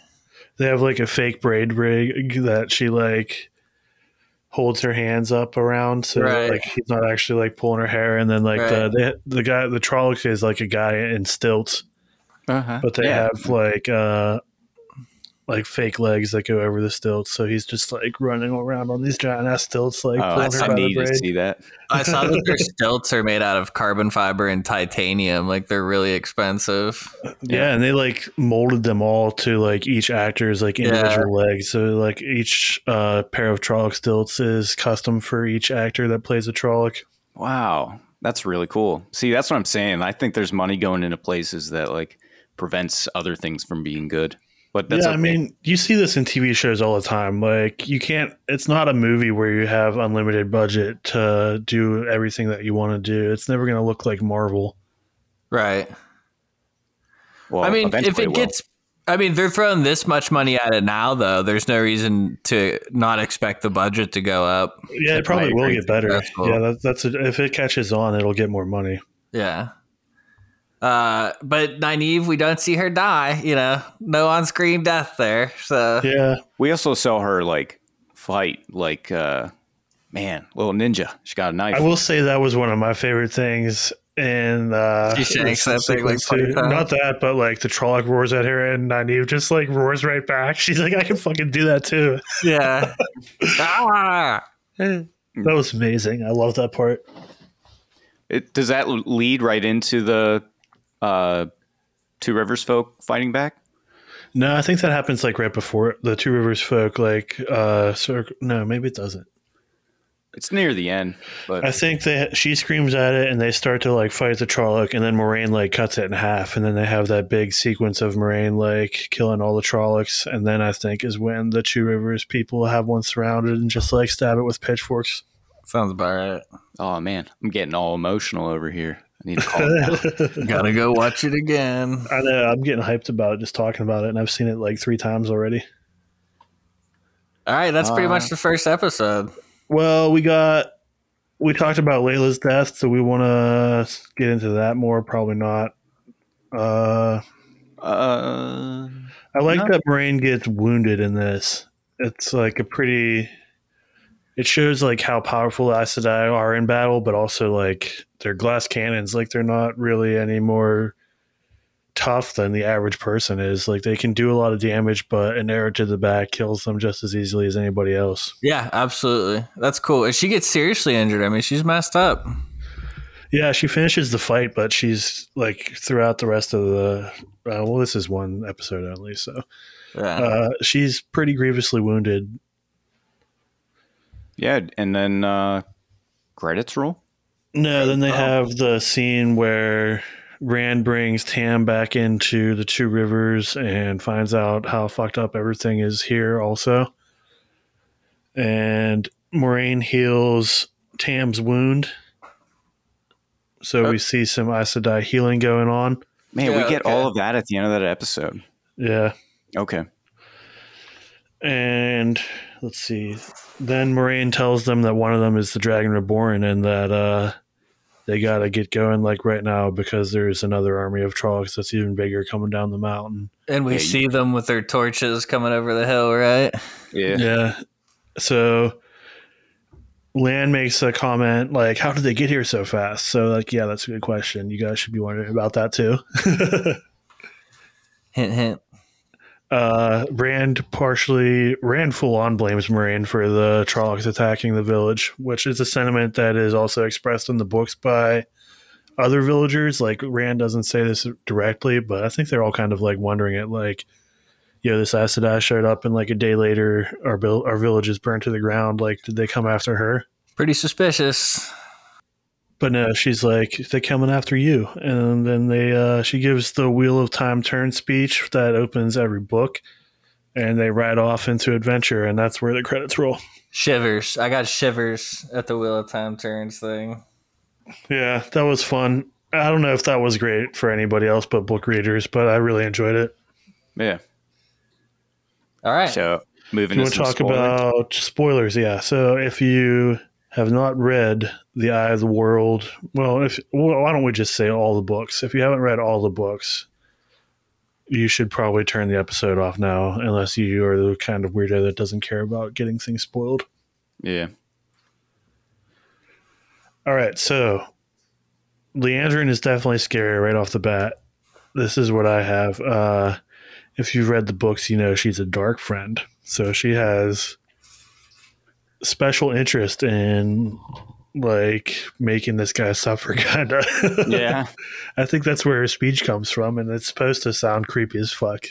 They have like a fake braid rig that she like holds her hands up around, so Right. like he's not actually like pulling her hair. And then like Right. the they, the guy the Trolloc is like a guy in stilts, uh-huh. but they yeah. have like uh like fake legs that go over the stilts. So he's just like running around on these giant ass stilts, like Oh, pulling her I by the need to braid. see that. I saw that their stilts are made out of carbon fiber and titanium. Like they're really expensive. Yeah, and they like molded them all to like each actor's like Yeah. individual legs. So like each uh, pair of Trolloc stilts is custom for each actor that plays a Trolloc. Wow, that's really cool. See, that's what I'm saying. I think there's money going into places that like prevents other things from being good. But that's yeah, I mean, you see this in TV shows all the time. Like you can't. It's not a movie where you have unlimited budget to do everything that you want to do. It's never going to look like Marvel. Right. well, I mean, if eventually it will. gets, I mean, they're throwing this much money at it now, though. There's no reason to not expect the budget to go up. Yeah, it probably will get better. That's cool. Yeah, that, that's a, if it catches on, it'll get more money. Yeah. Uh, but Nynaeve, we don't see her die. You know, no on-screen death there. So Yeah, we also saw her like fight like uh man, little ninja. She got a knife. I will say that was one of my favorite things. And uh, She shanks that thing, like, sequence, too. not that, but like the Trolloc roars at her, and Nynaeve just like roars right back. She's like, "I can fucking do that too." yeah. Ah! That was amazing. I love that part. It, does that lead right into the uh Two Rivers folk fighting back? No, I think that happens like right before the Two Rivers folk. Like, uh, circ- no, maybe it doesn't. It's near the end, but I think they she screams at it, and they start to like fight the Trolloc, and then Moiraine like cuts it in half, and then they have that big sequence of Moiraine like killing all the Trollocs, and then I think is when the Two Rivers people have one surrounded and just like stab it with pitchforks. Sounds about right. oh man, I'm getting all emotional over here. I need to call down. Gotta go watch it again. I know I'm getting hyped about it just talking about it, and I've seen it like three times already. All right, that's pretty Uh, much the first episode. Well, we got we talked about Laila's death, so we want to get into that more. Probably not. Uh, Uh, I like No. that Moiraine gets wounded in this. It's like a pretty. It shows like how powerful Aes Sedai are in battle, but also like they're glass cannons. Like they're not really any more tough than the average person is. Like they can do a lot of damage, but an arrow to the back kills them just as easily as anybody else. Yeah, absolutely. That's cool. And she gets seriously injured. I mean, she's messed up. Yeah, she finishes the fight, but she's like throughout the rest of the. Uh, well, this is one episode only, so Yeah. uh, she's pretty grievously wounded. Yeah, and then uh credits roll. No, then they Oh. have the scene where Rand brings Tam back into the Two Rivers and finds out how fucked up everything is here, also. And Moiraine heals Tam's wound. So Oh. we see some Aes Sedai healing going on. Man, Yeah, we get okay. all of that at the end of that episode. Yeah. Okay. And let's see. Then Moiraine tells them that one of them is the Dragon Reborn and that uh, they got to get going like right now because there's another army of Trollocs that's even bigger coming down the mountain. and we yeah, you- see them with their torches coming over the hill, right? Yeah. Yeah. So Lan makes a comment like, How did they get here so fast? So, like, yeah, that's a good question. You guys should be wondering about that too. Hint, hint. Uh, Rand partially, Rand full on blames Moiraine for the Trollocs attacking the village, which is a sentiment that is also expressed in the books by other villagers. Like Rand doesn't say this directly, but I think they're all kind of like wondering it. Like, you know, this Aes showed up, and like a day later, our bill, our village is burned to the ground. Like, did they come after her? Pretty suspicious. But no, she's like, they're coming after you. And then they, uh, she gives the Wheel of Time turn speech that opens every book, and they ride off into adventure, and that's where the credits roll. Shivers. I got shivers at the Wheel of Time turns thing. Yeah, that was fun. I don't know if that was great for anybody else but book readers, but I really enjoyed it. Yeah. All right. So moving You to want to some talk spoilers. about spoilers? Yeah. So if you have not read The Eye of the World, well, if well, why don't we just say all the books? If you haven't read all the books, you should probably turn the episode off now, unless you are the kind of weirdo that doesn't care about getting things spoiled. Yeah. All right, so Liandrin is definitely scary right off the bat. This is what I have. Uh, if you've read the books, you know she's a dark friend. So she has special interest in like making this guy suffer, kind of. Yeah. I think that's where her speech comes from, and it's supposed to sound creepy as fuck.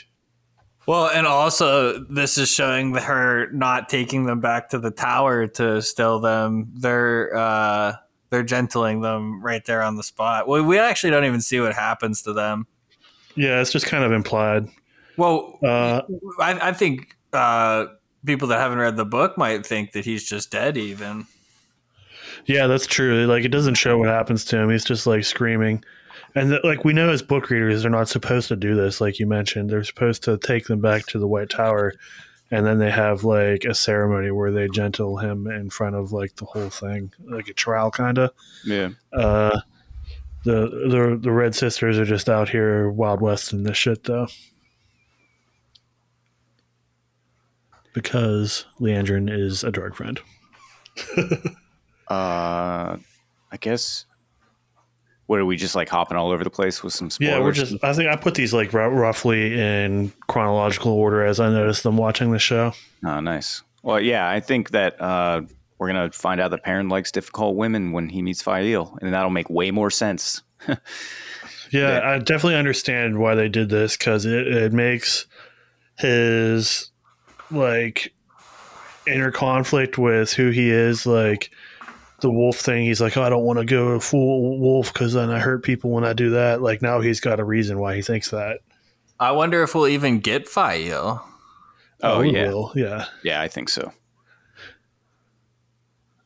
Well, and also this is showing her not taking them back to the tower to still them. They're uh they're gentling them right there on the spot. Well, we actually don't even see what happens to them. Yeah, it's just kind of implied. Well, Uh, I, I think uh, people that haven't read the book might think that he's just dead. Even Yeah, that's true. Like it doesn't show what happens to him. He's just like screaming. And th- like we know as book readers they're not supposed to do this like you mentioned. They're supposed to take them back to the White Tower and then they have like a ceremony where they gentle him in front of like the whole thing, like a trial kind of. Yeah. Uh the, the the Red Sisters are just out here Wild West in this shit though. Because Liandrin is a drug friend. Uh, I guess. What are we just like hopping all over the place with some spoilers? Yeah, we're just. I think I put these like r- roughly in chronological order as I noticed them watching the show. Oh, nice. Well, yeah, I think that uh, we're gonna find out that Perrin likes difficult women when he meets Faile, and that'll make way more sense. Yeah, Yeah. I definitely understand why they did this because it, it makes his like inner conflict with who he is like the wolf thing he's like oh, i don't want to go full wolf because then i hurt people when i do that like now he's got a reason why he thinks that I wonder if we'll even get Faile. Oh, oh, we yeah, will. yeah yeah, I think so.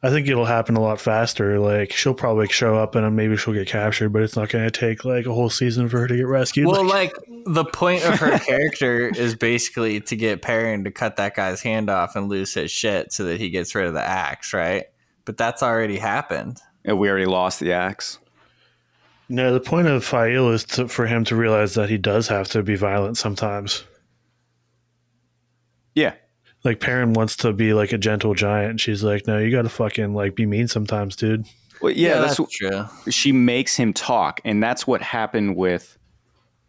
I think it'll happen a lot faster like she'll probably show up and maybe she'll get captured but it's not going to take like a whole season for her to get rescued Well, Like, like the point of her character is basically to get Perrin to cut that guy's hand off and lose his shit so that he gets rid of the axe, right? But that's already happened. Yeah, we already lost the axe. No, the point of Faile is to, for him to realize that he does have to be violent sometimes. Yeah, Like Perrin wants to be like a gentle giant, and she's like, "No, you got to fucking like be mean sometimes, dude." well, yeah, that's, true. she makes him talk, and that's what happened with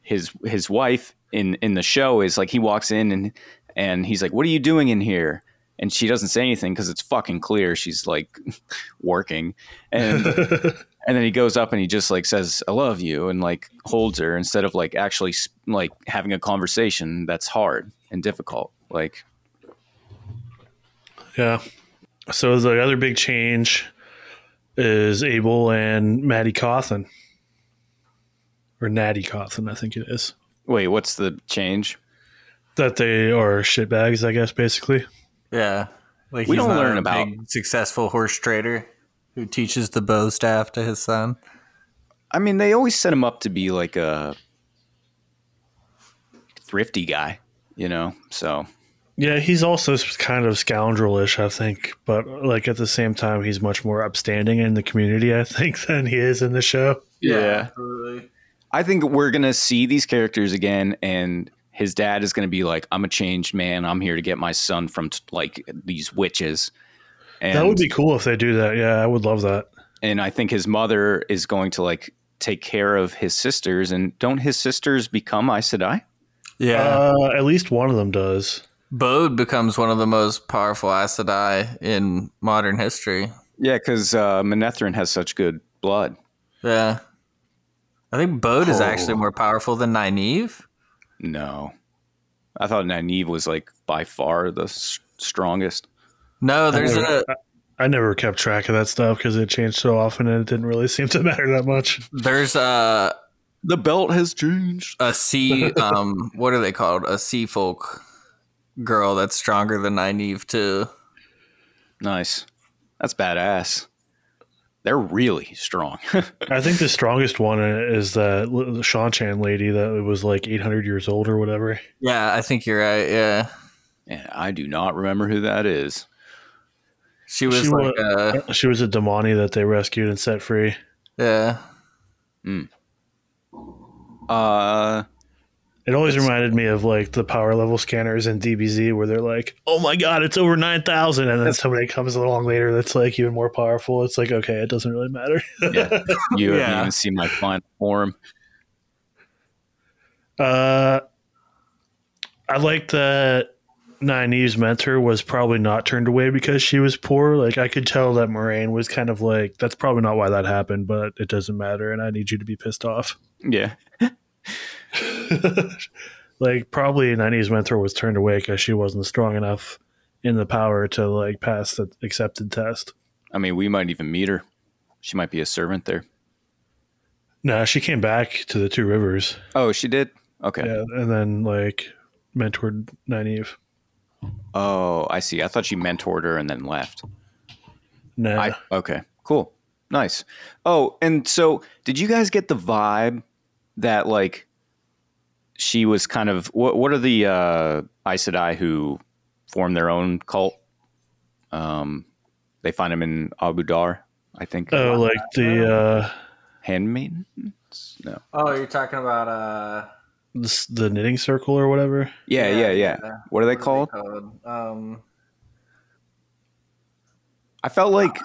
his his wife in in the show. Is like he walks in and and he's like, "What are you doing in here?" And she doesn't say anything because it's fucking clear she's like working, and and then he goes up and he just like says, "I love you," and like holds her instead of like actually s- like having a conversation that's hard and difficult. Like, yeah. So the other big change is Abell and Maddie Cauthon, or Natti Cauthon, I think it is. wait, what's the change? That they are shitbags, I guess, basically. Yeah. Like We he's don't not learn a about- big, successful horse trader who teaches the bow staff to his son. I mean, they always set him up to be like a thrifty guy, you know. So Yeah, he's also kind of scoundrelish, I think, but like at the same time, he's much more upstanding in the community, I think, than he is in the show. Yeah, I think we're gonna see these characters again, and his dad is gonna be like, "I'm a changed man. I'm here to get my son from t- like these witches." And, that would be cool if they do that. Yeah, I would love that. and I think his mother is going to like take care of his sisters. And don't his sisters become Aes Sedai? Yeah. Uh, at least one of them does. Bode becomes one of the most powerful Aes Sedai in modern history. Yeah, because uh, Manetheren has such good blood. Yeah. I think Bode is Oh. actually more powerful than Nynaeve. No, I thought Nynaeve was like by far the s- strongest. No, there's a I never kept track of that stuff because it changed so often and it didn't really seem to matter that much. there's a The belt has changed. a sea um what are they called? A sea folk girl that's stronger than Nynaeve too. Nice. That's badass. They're really strong. I think the strongest one is the Seanchan lady that was like 800 years old or whatever. Yeah, I think you're right. Yeah. yeah, I do not remember who that is. She was She like wa- uh She was a damane that they rescued and set free. yeah. Uh, It always reminded me of like the power level scanners in DBZ where they're like, "Oh my god, it's over 9,000." And then somebody comes along later that's like even more powerful. It's like, "Okay, it doesn't really matter." yeah, you Yeah. haven't even seen my final form. Uh, I like that Nynaeve's mentor was probably not turned away because she was poor. Like I could tell that Moiraine was kind of like, "That's probably not why that happened, but it doesn't matter, and I need you to be pissed off." Yeah, like probably Nynaeve's mentor was turned away because she wasn't strong enough in the power to like pass the accepted test. I mean, we might even meet her. She might be a servant there. No, she came back to the Two Rivers, Oh, she did. Okay. yeah, and then like mentored Nynaeve. Oh, I see. I thought she mentored her and then left. No, I okay, cool, nice. Oh, and so did you guys get the vibe that like she was kind of what? What are the uh, Aes Sedai who form their own cult? Um, they find them in Ebou Dar, I think. oh, like the uh, handmaidens? No. Oh, you're talking about uh the, the knitting circle or whatever. Yeah, yeah, yeah. What are they called? Um I felt like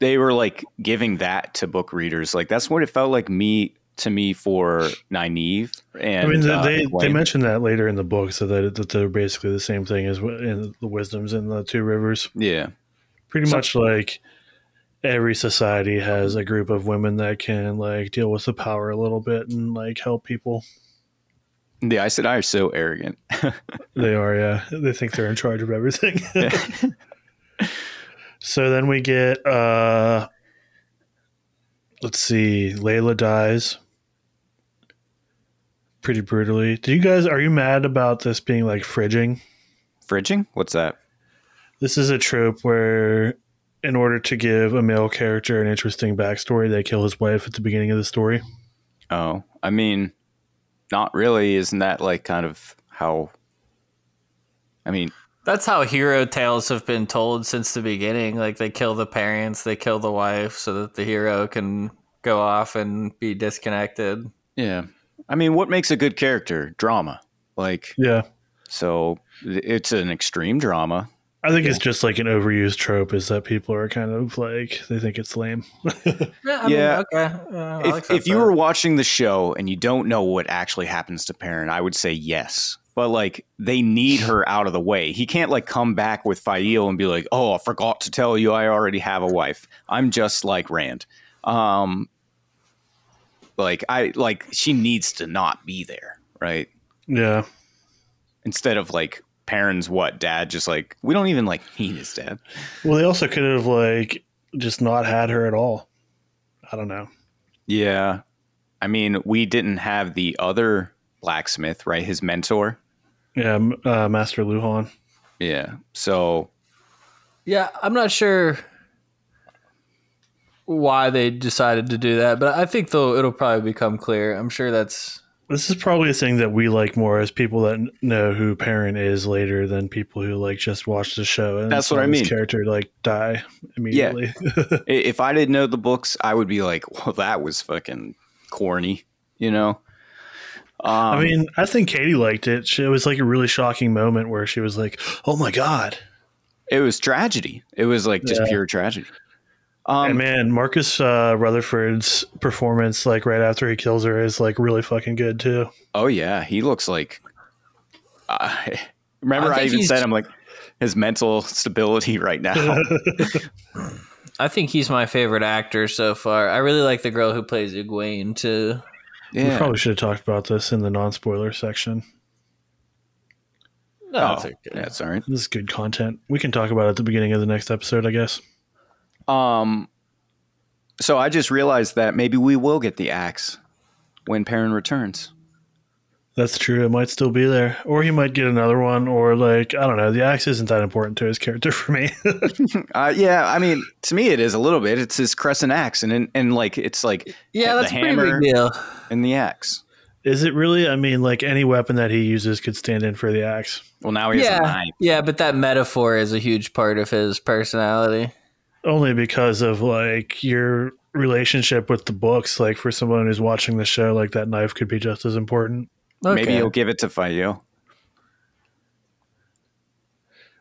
they were like giving that to book readers. Like that's what it felt like me to me for Nynaeve. And I mean, they uh, they, they mentioned that later in the book, so that, that they're basically the same thing as in the wisdoms in the Two Rivers. yeah, Pretty So- much like every society has a group of women that can like deal with the power a little bit and like help people. the Aes Sedai are so arrogant. They are, yeah. They think they're in charge of everything. so then we get uh let's see, Laila dies pretty brutally. Do you guys are you mad about this being like fridging? Fridging? What's that? This is a trope where in order to give a male character an interesting backstory, they kill his wife at the beginning of the story. Oh, I mean, not really. Isn't that like kind of how? I mean, That's how hero tales have been told since the beginning. Like they kill the parents, they kill the wife so that the hero can go off and be disconnected. yeah. I mean, what makes a good character? Drama. Like, Yeah. so it's an extreme drama. I think it's just like an overused trope is that people are kind of like they think it's lame. Yeah, I Yeah. okay. Yeah, I if, like if you were watching the show and you don't know what actually happens to Perrin, I would say yes. But like they need her out of the way. He can't like come back with Faile and be like, "Oh, I forgot to tell you, I already have a wife. I'm just like Rand." Um, like I like she needs to not be there, right? yeah. Instead of like parents, what dad, just like we don't even like meet his dad. Well, they also could have like just not had her at all. I don't know. Yeah, I mean, we didn't have the other blacksmith, right? His mentor. Yeah, uh, Master Luhhan. Yeah. So Yeah, I'm not sure why they decided to do that, but I think though it'll probably become clear. I'm sure that's This is probably a thing that we like more as people that know who Perrin is later than people who like just watch the show. And That's what I mean. Character like die immediately. I- if I didn't know the books, I would be like, "Well, that was fucking corny," you know. Um, I mean, I think Katie liked it. She, it was like a really shocking moment where she was like, "Oh my god!" it was tragedy. It was like just Yeah. pure tragedy. And Um, man, Marcus uh, Rutherford's performance, like right after he kills her, is like really fucking good too. oh yeah, he looks like I remember I I, even said I'm like his mental stability right now. I think he's my favorite actor so far. I really like the girl who plays Egwene too. We probably should have talked about this in the non-spoiler section. No, Oh, it's okay. that's all right. This is good content. We can talk about it at the beginning of the next episode, I guess. Um, so I just realized that maybe we will get the axe when Perrin returns. That's true. It might still be there, or he might get another one, or like I don't know. The axe isn't that important to his character for me. Uh, yeah, I mean, to me, it is a little bit. It's his crescent axe, and and, and like it's like Yeah, the that's a pretty hammer big deal. and the axe. Is it really? I mean, like any weapon that he uses could stand in for the axe. Well, now he has a Yeah, knife. yeah, but that metaphor is a huge part of his personality. Only because of like your relationship with the books. Like for someone who's watching the show, like that knife could be just as important. Okay. Maybe you'll give it to Faile.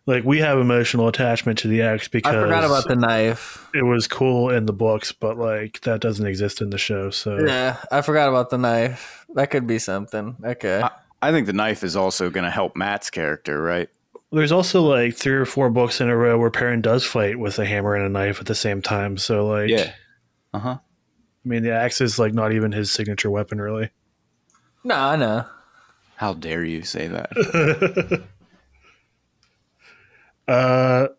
Like we have emotional attachment to the axe because I forgot about the knife. it was cool in the books, but like that doesn't exist in the show. So Yeah, I forgot about the knife. That could be something. Okay. I, I think the knife is also going to help Mat's character, right? There's also like three or four books in a row where Perrin does fight with a hammer and a knife at the same time. So like, Yeah. Uh huh. I mean, the axe is like not even his signature weapon, really. no, I know. How dare you say that? Uh,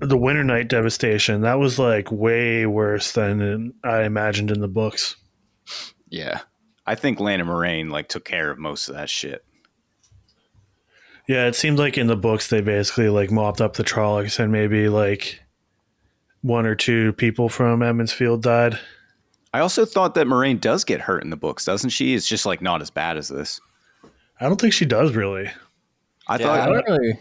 the Winternight devastation that was like way worse than I imagined in the books. yeah. I think Lan and Moiraine like took care of most of that shit. Yeah, it seemed like in the books they basically like mopped up the Trollocs and maybe like one or two people from Emond's Field died. I also thought that Moiraine does get hurt in the books, doesn't she? It's just like not as bad as this. I don't think she does really. I Yeah, thought. I don't really.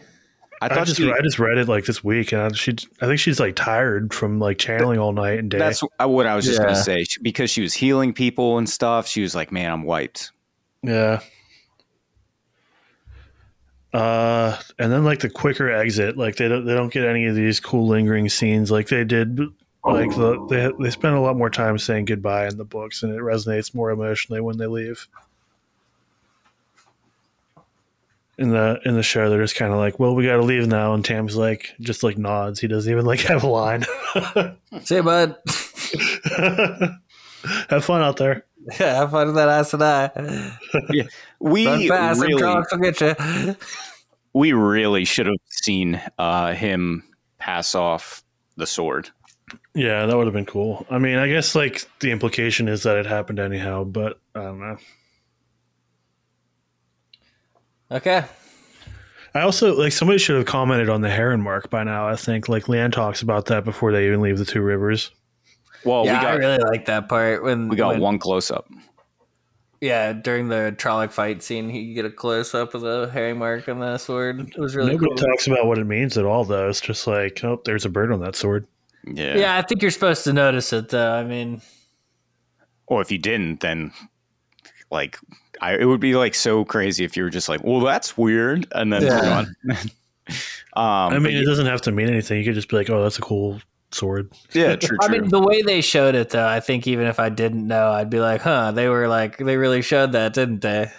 I I, just she- I just read it like this week, and I, she I think she's like tired from like channeling all night and day. That's uh, what I was just Yeah. gonna say. Because she was healing people and stuff, she was like, "Man, I'm wiped." Yeah. Uh, and then like the quicker exit, like they don't they don't get any of these cool lingering scenes like they did. Like the, they they spend a lot more time saying goodbye in the books, and it resonates more emotionally when they leave. In the in the show, they're just kind of like, "Well, we got to leave now," and Tam's like, just like nods. He doesn't even like have a line. Say, bud. have fun out there. Yeah, have fun with that ass and I. We Run fast, them really, Trollocs will get you. we really should have seen uh, him pass off the sword. Yeah, that would have been cool. I mean, I guess like the implication is that it happened anyhow, but I don't know. Okay. I also like somebody should have commented on the heron mark by now. I think like Leanne talks about that before they even leave the two rivers. Well, yeah, we got I really like that part when we got when- one close up. Yeah, during the Trolloc fight scene, he get a close up of the Harry mark on the sword. It was really Nobody cool. talks about what it means at all, though. It's just like, oh, there's a bird on that sword. Yeah. yeah, I think you're supposed to notice it though. I mean, Or if you didn't, then like I, it would be like so crazy if you were just like, "Well, that's weird," and then Yeah. on. um, I mean, but it doesn't have to mean anything. You could just be like, oh, that's a cool sword. yeah, true, I mean, the way they showed it though, I think even if I didn't know, I'd be like, huh, they were like, they really showed that, didn't they?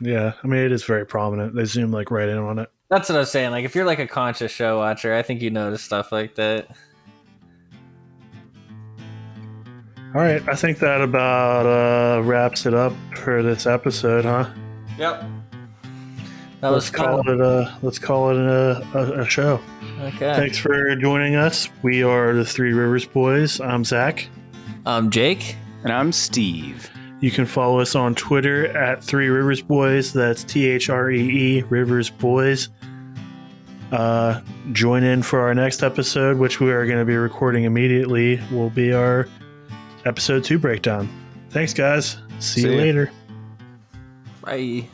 Yeah, I mean, it is very prominent. They zoom like right in on it. That's what I'm saying. Like, if you're like a conscious show watcher, I think you notice stuff like that. All right, I think that about uh, wraps it up for this episode, huh? Yep. That let's was call fun. it a let's call it a, a, a show. Okay. Thanks for joining us. We are the Three Rivers Boys. I'm Zach. I'm Jake. and I'm Steve. You can follow us on Twitter at Three Rivers Boys. That's T H R E E Rivers Boys. Uh, join in for our next episode, which we are going to be recording immediately. Will be our episode two breakdown. Thanks, guys. See, See you ya. later. Bye.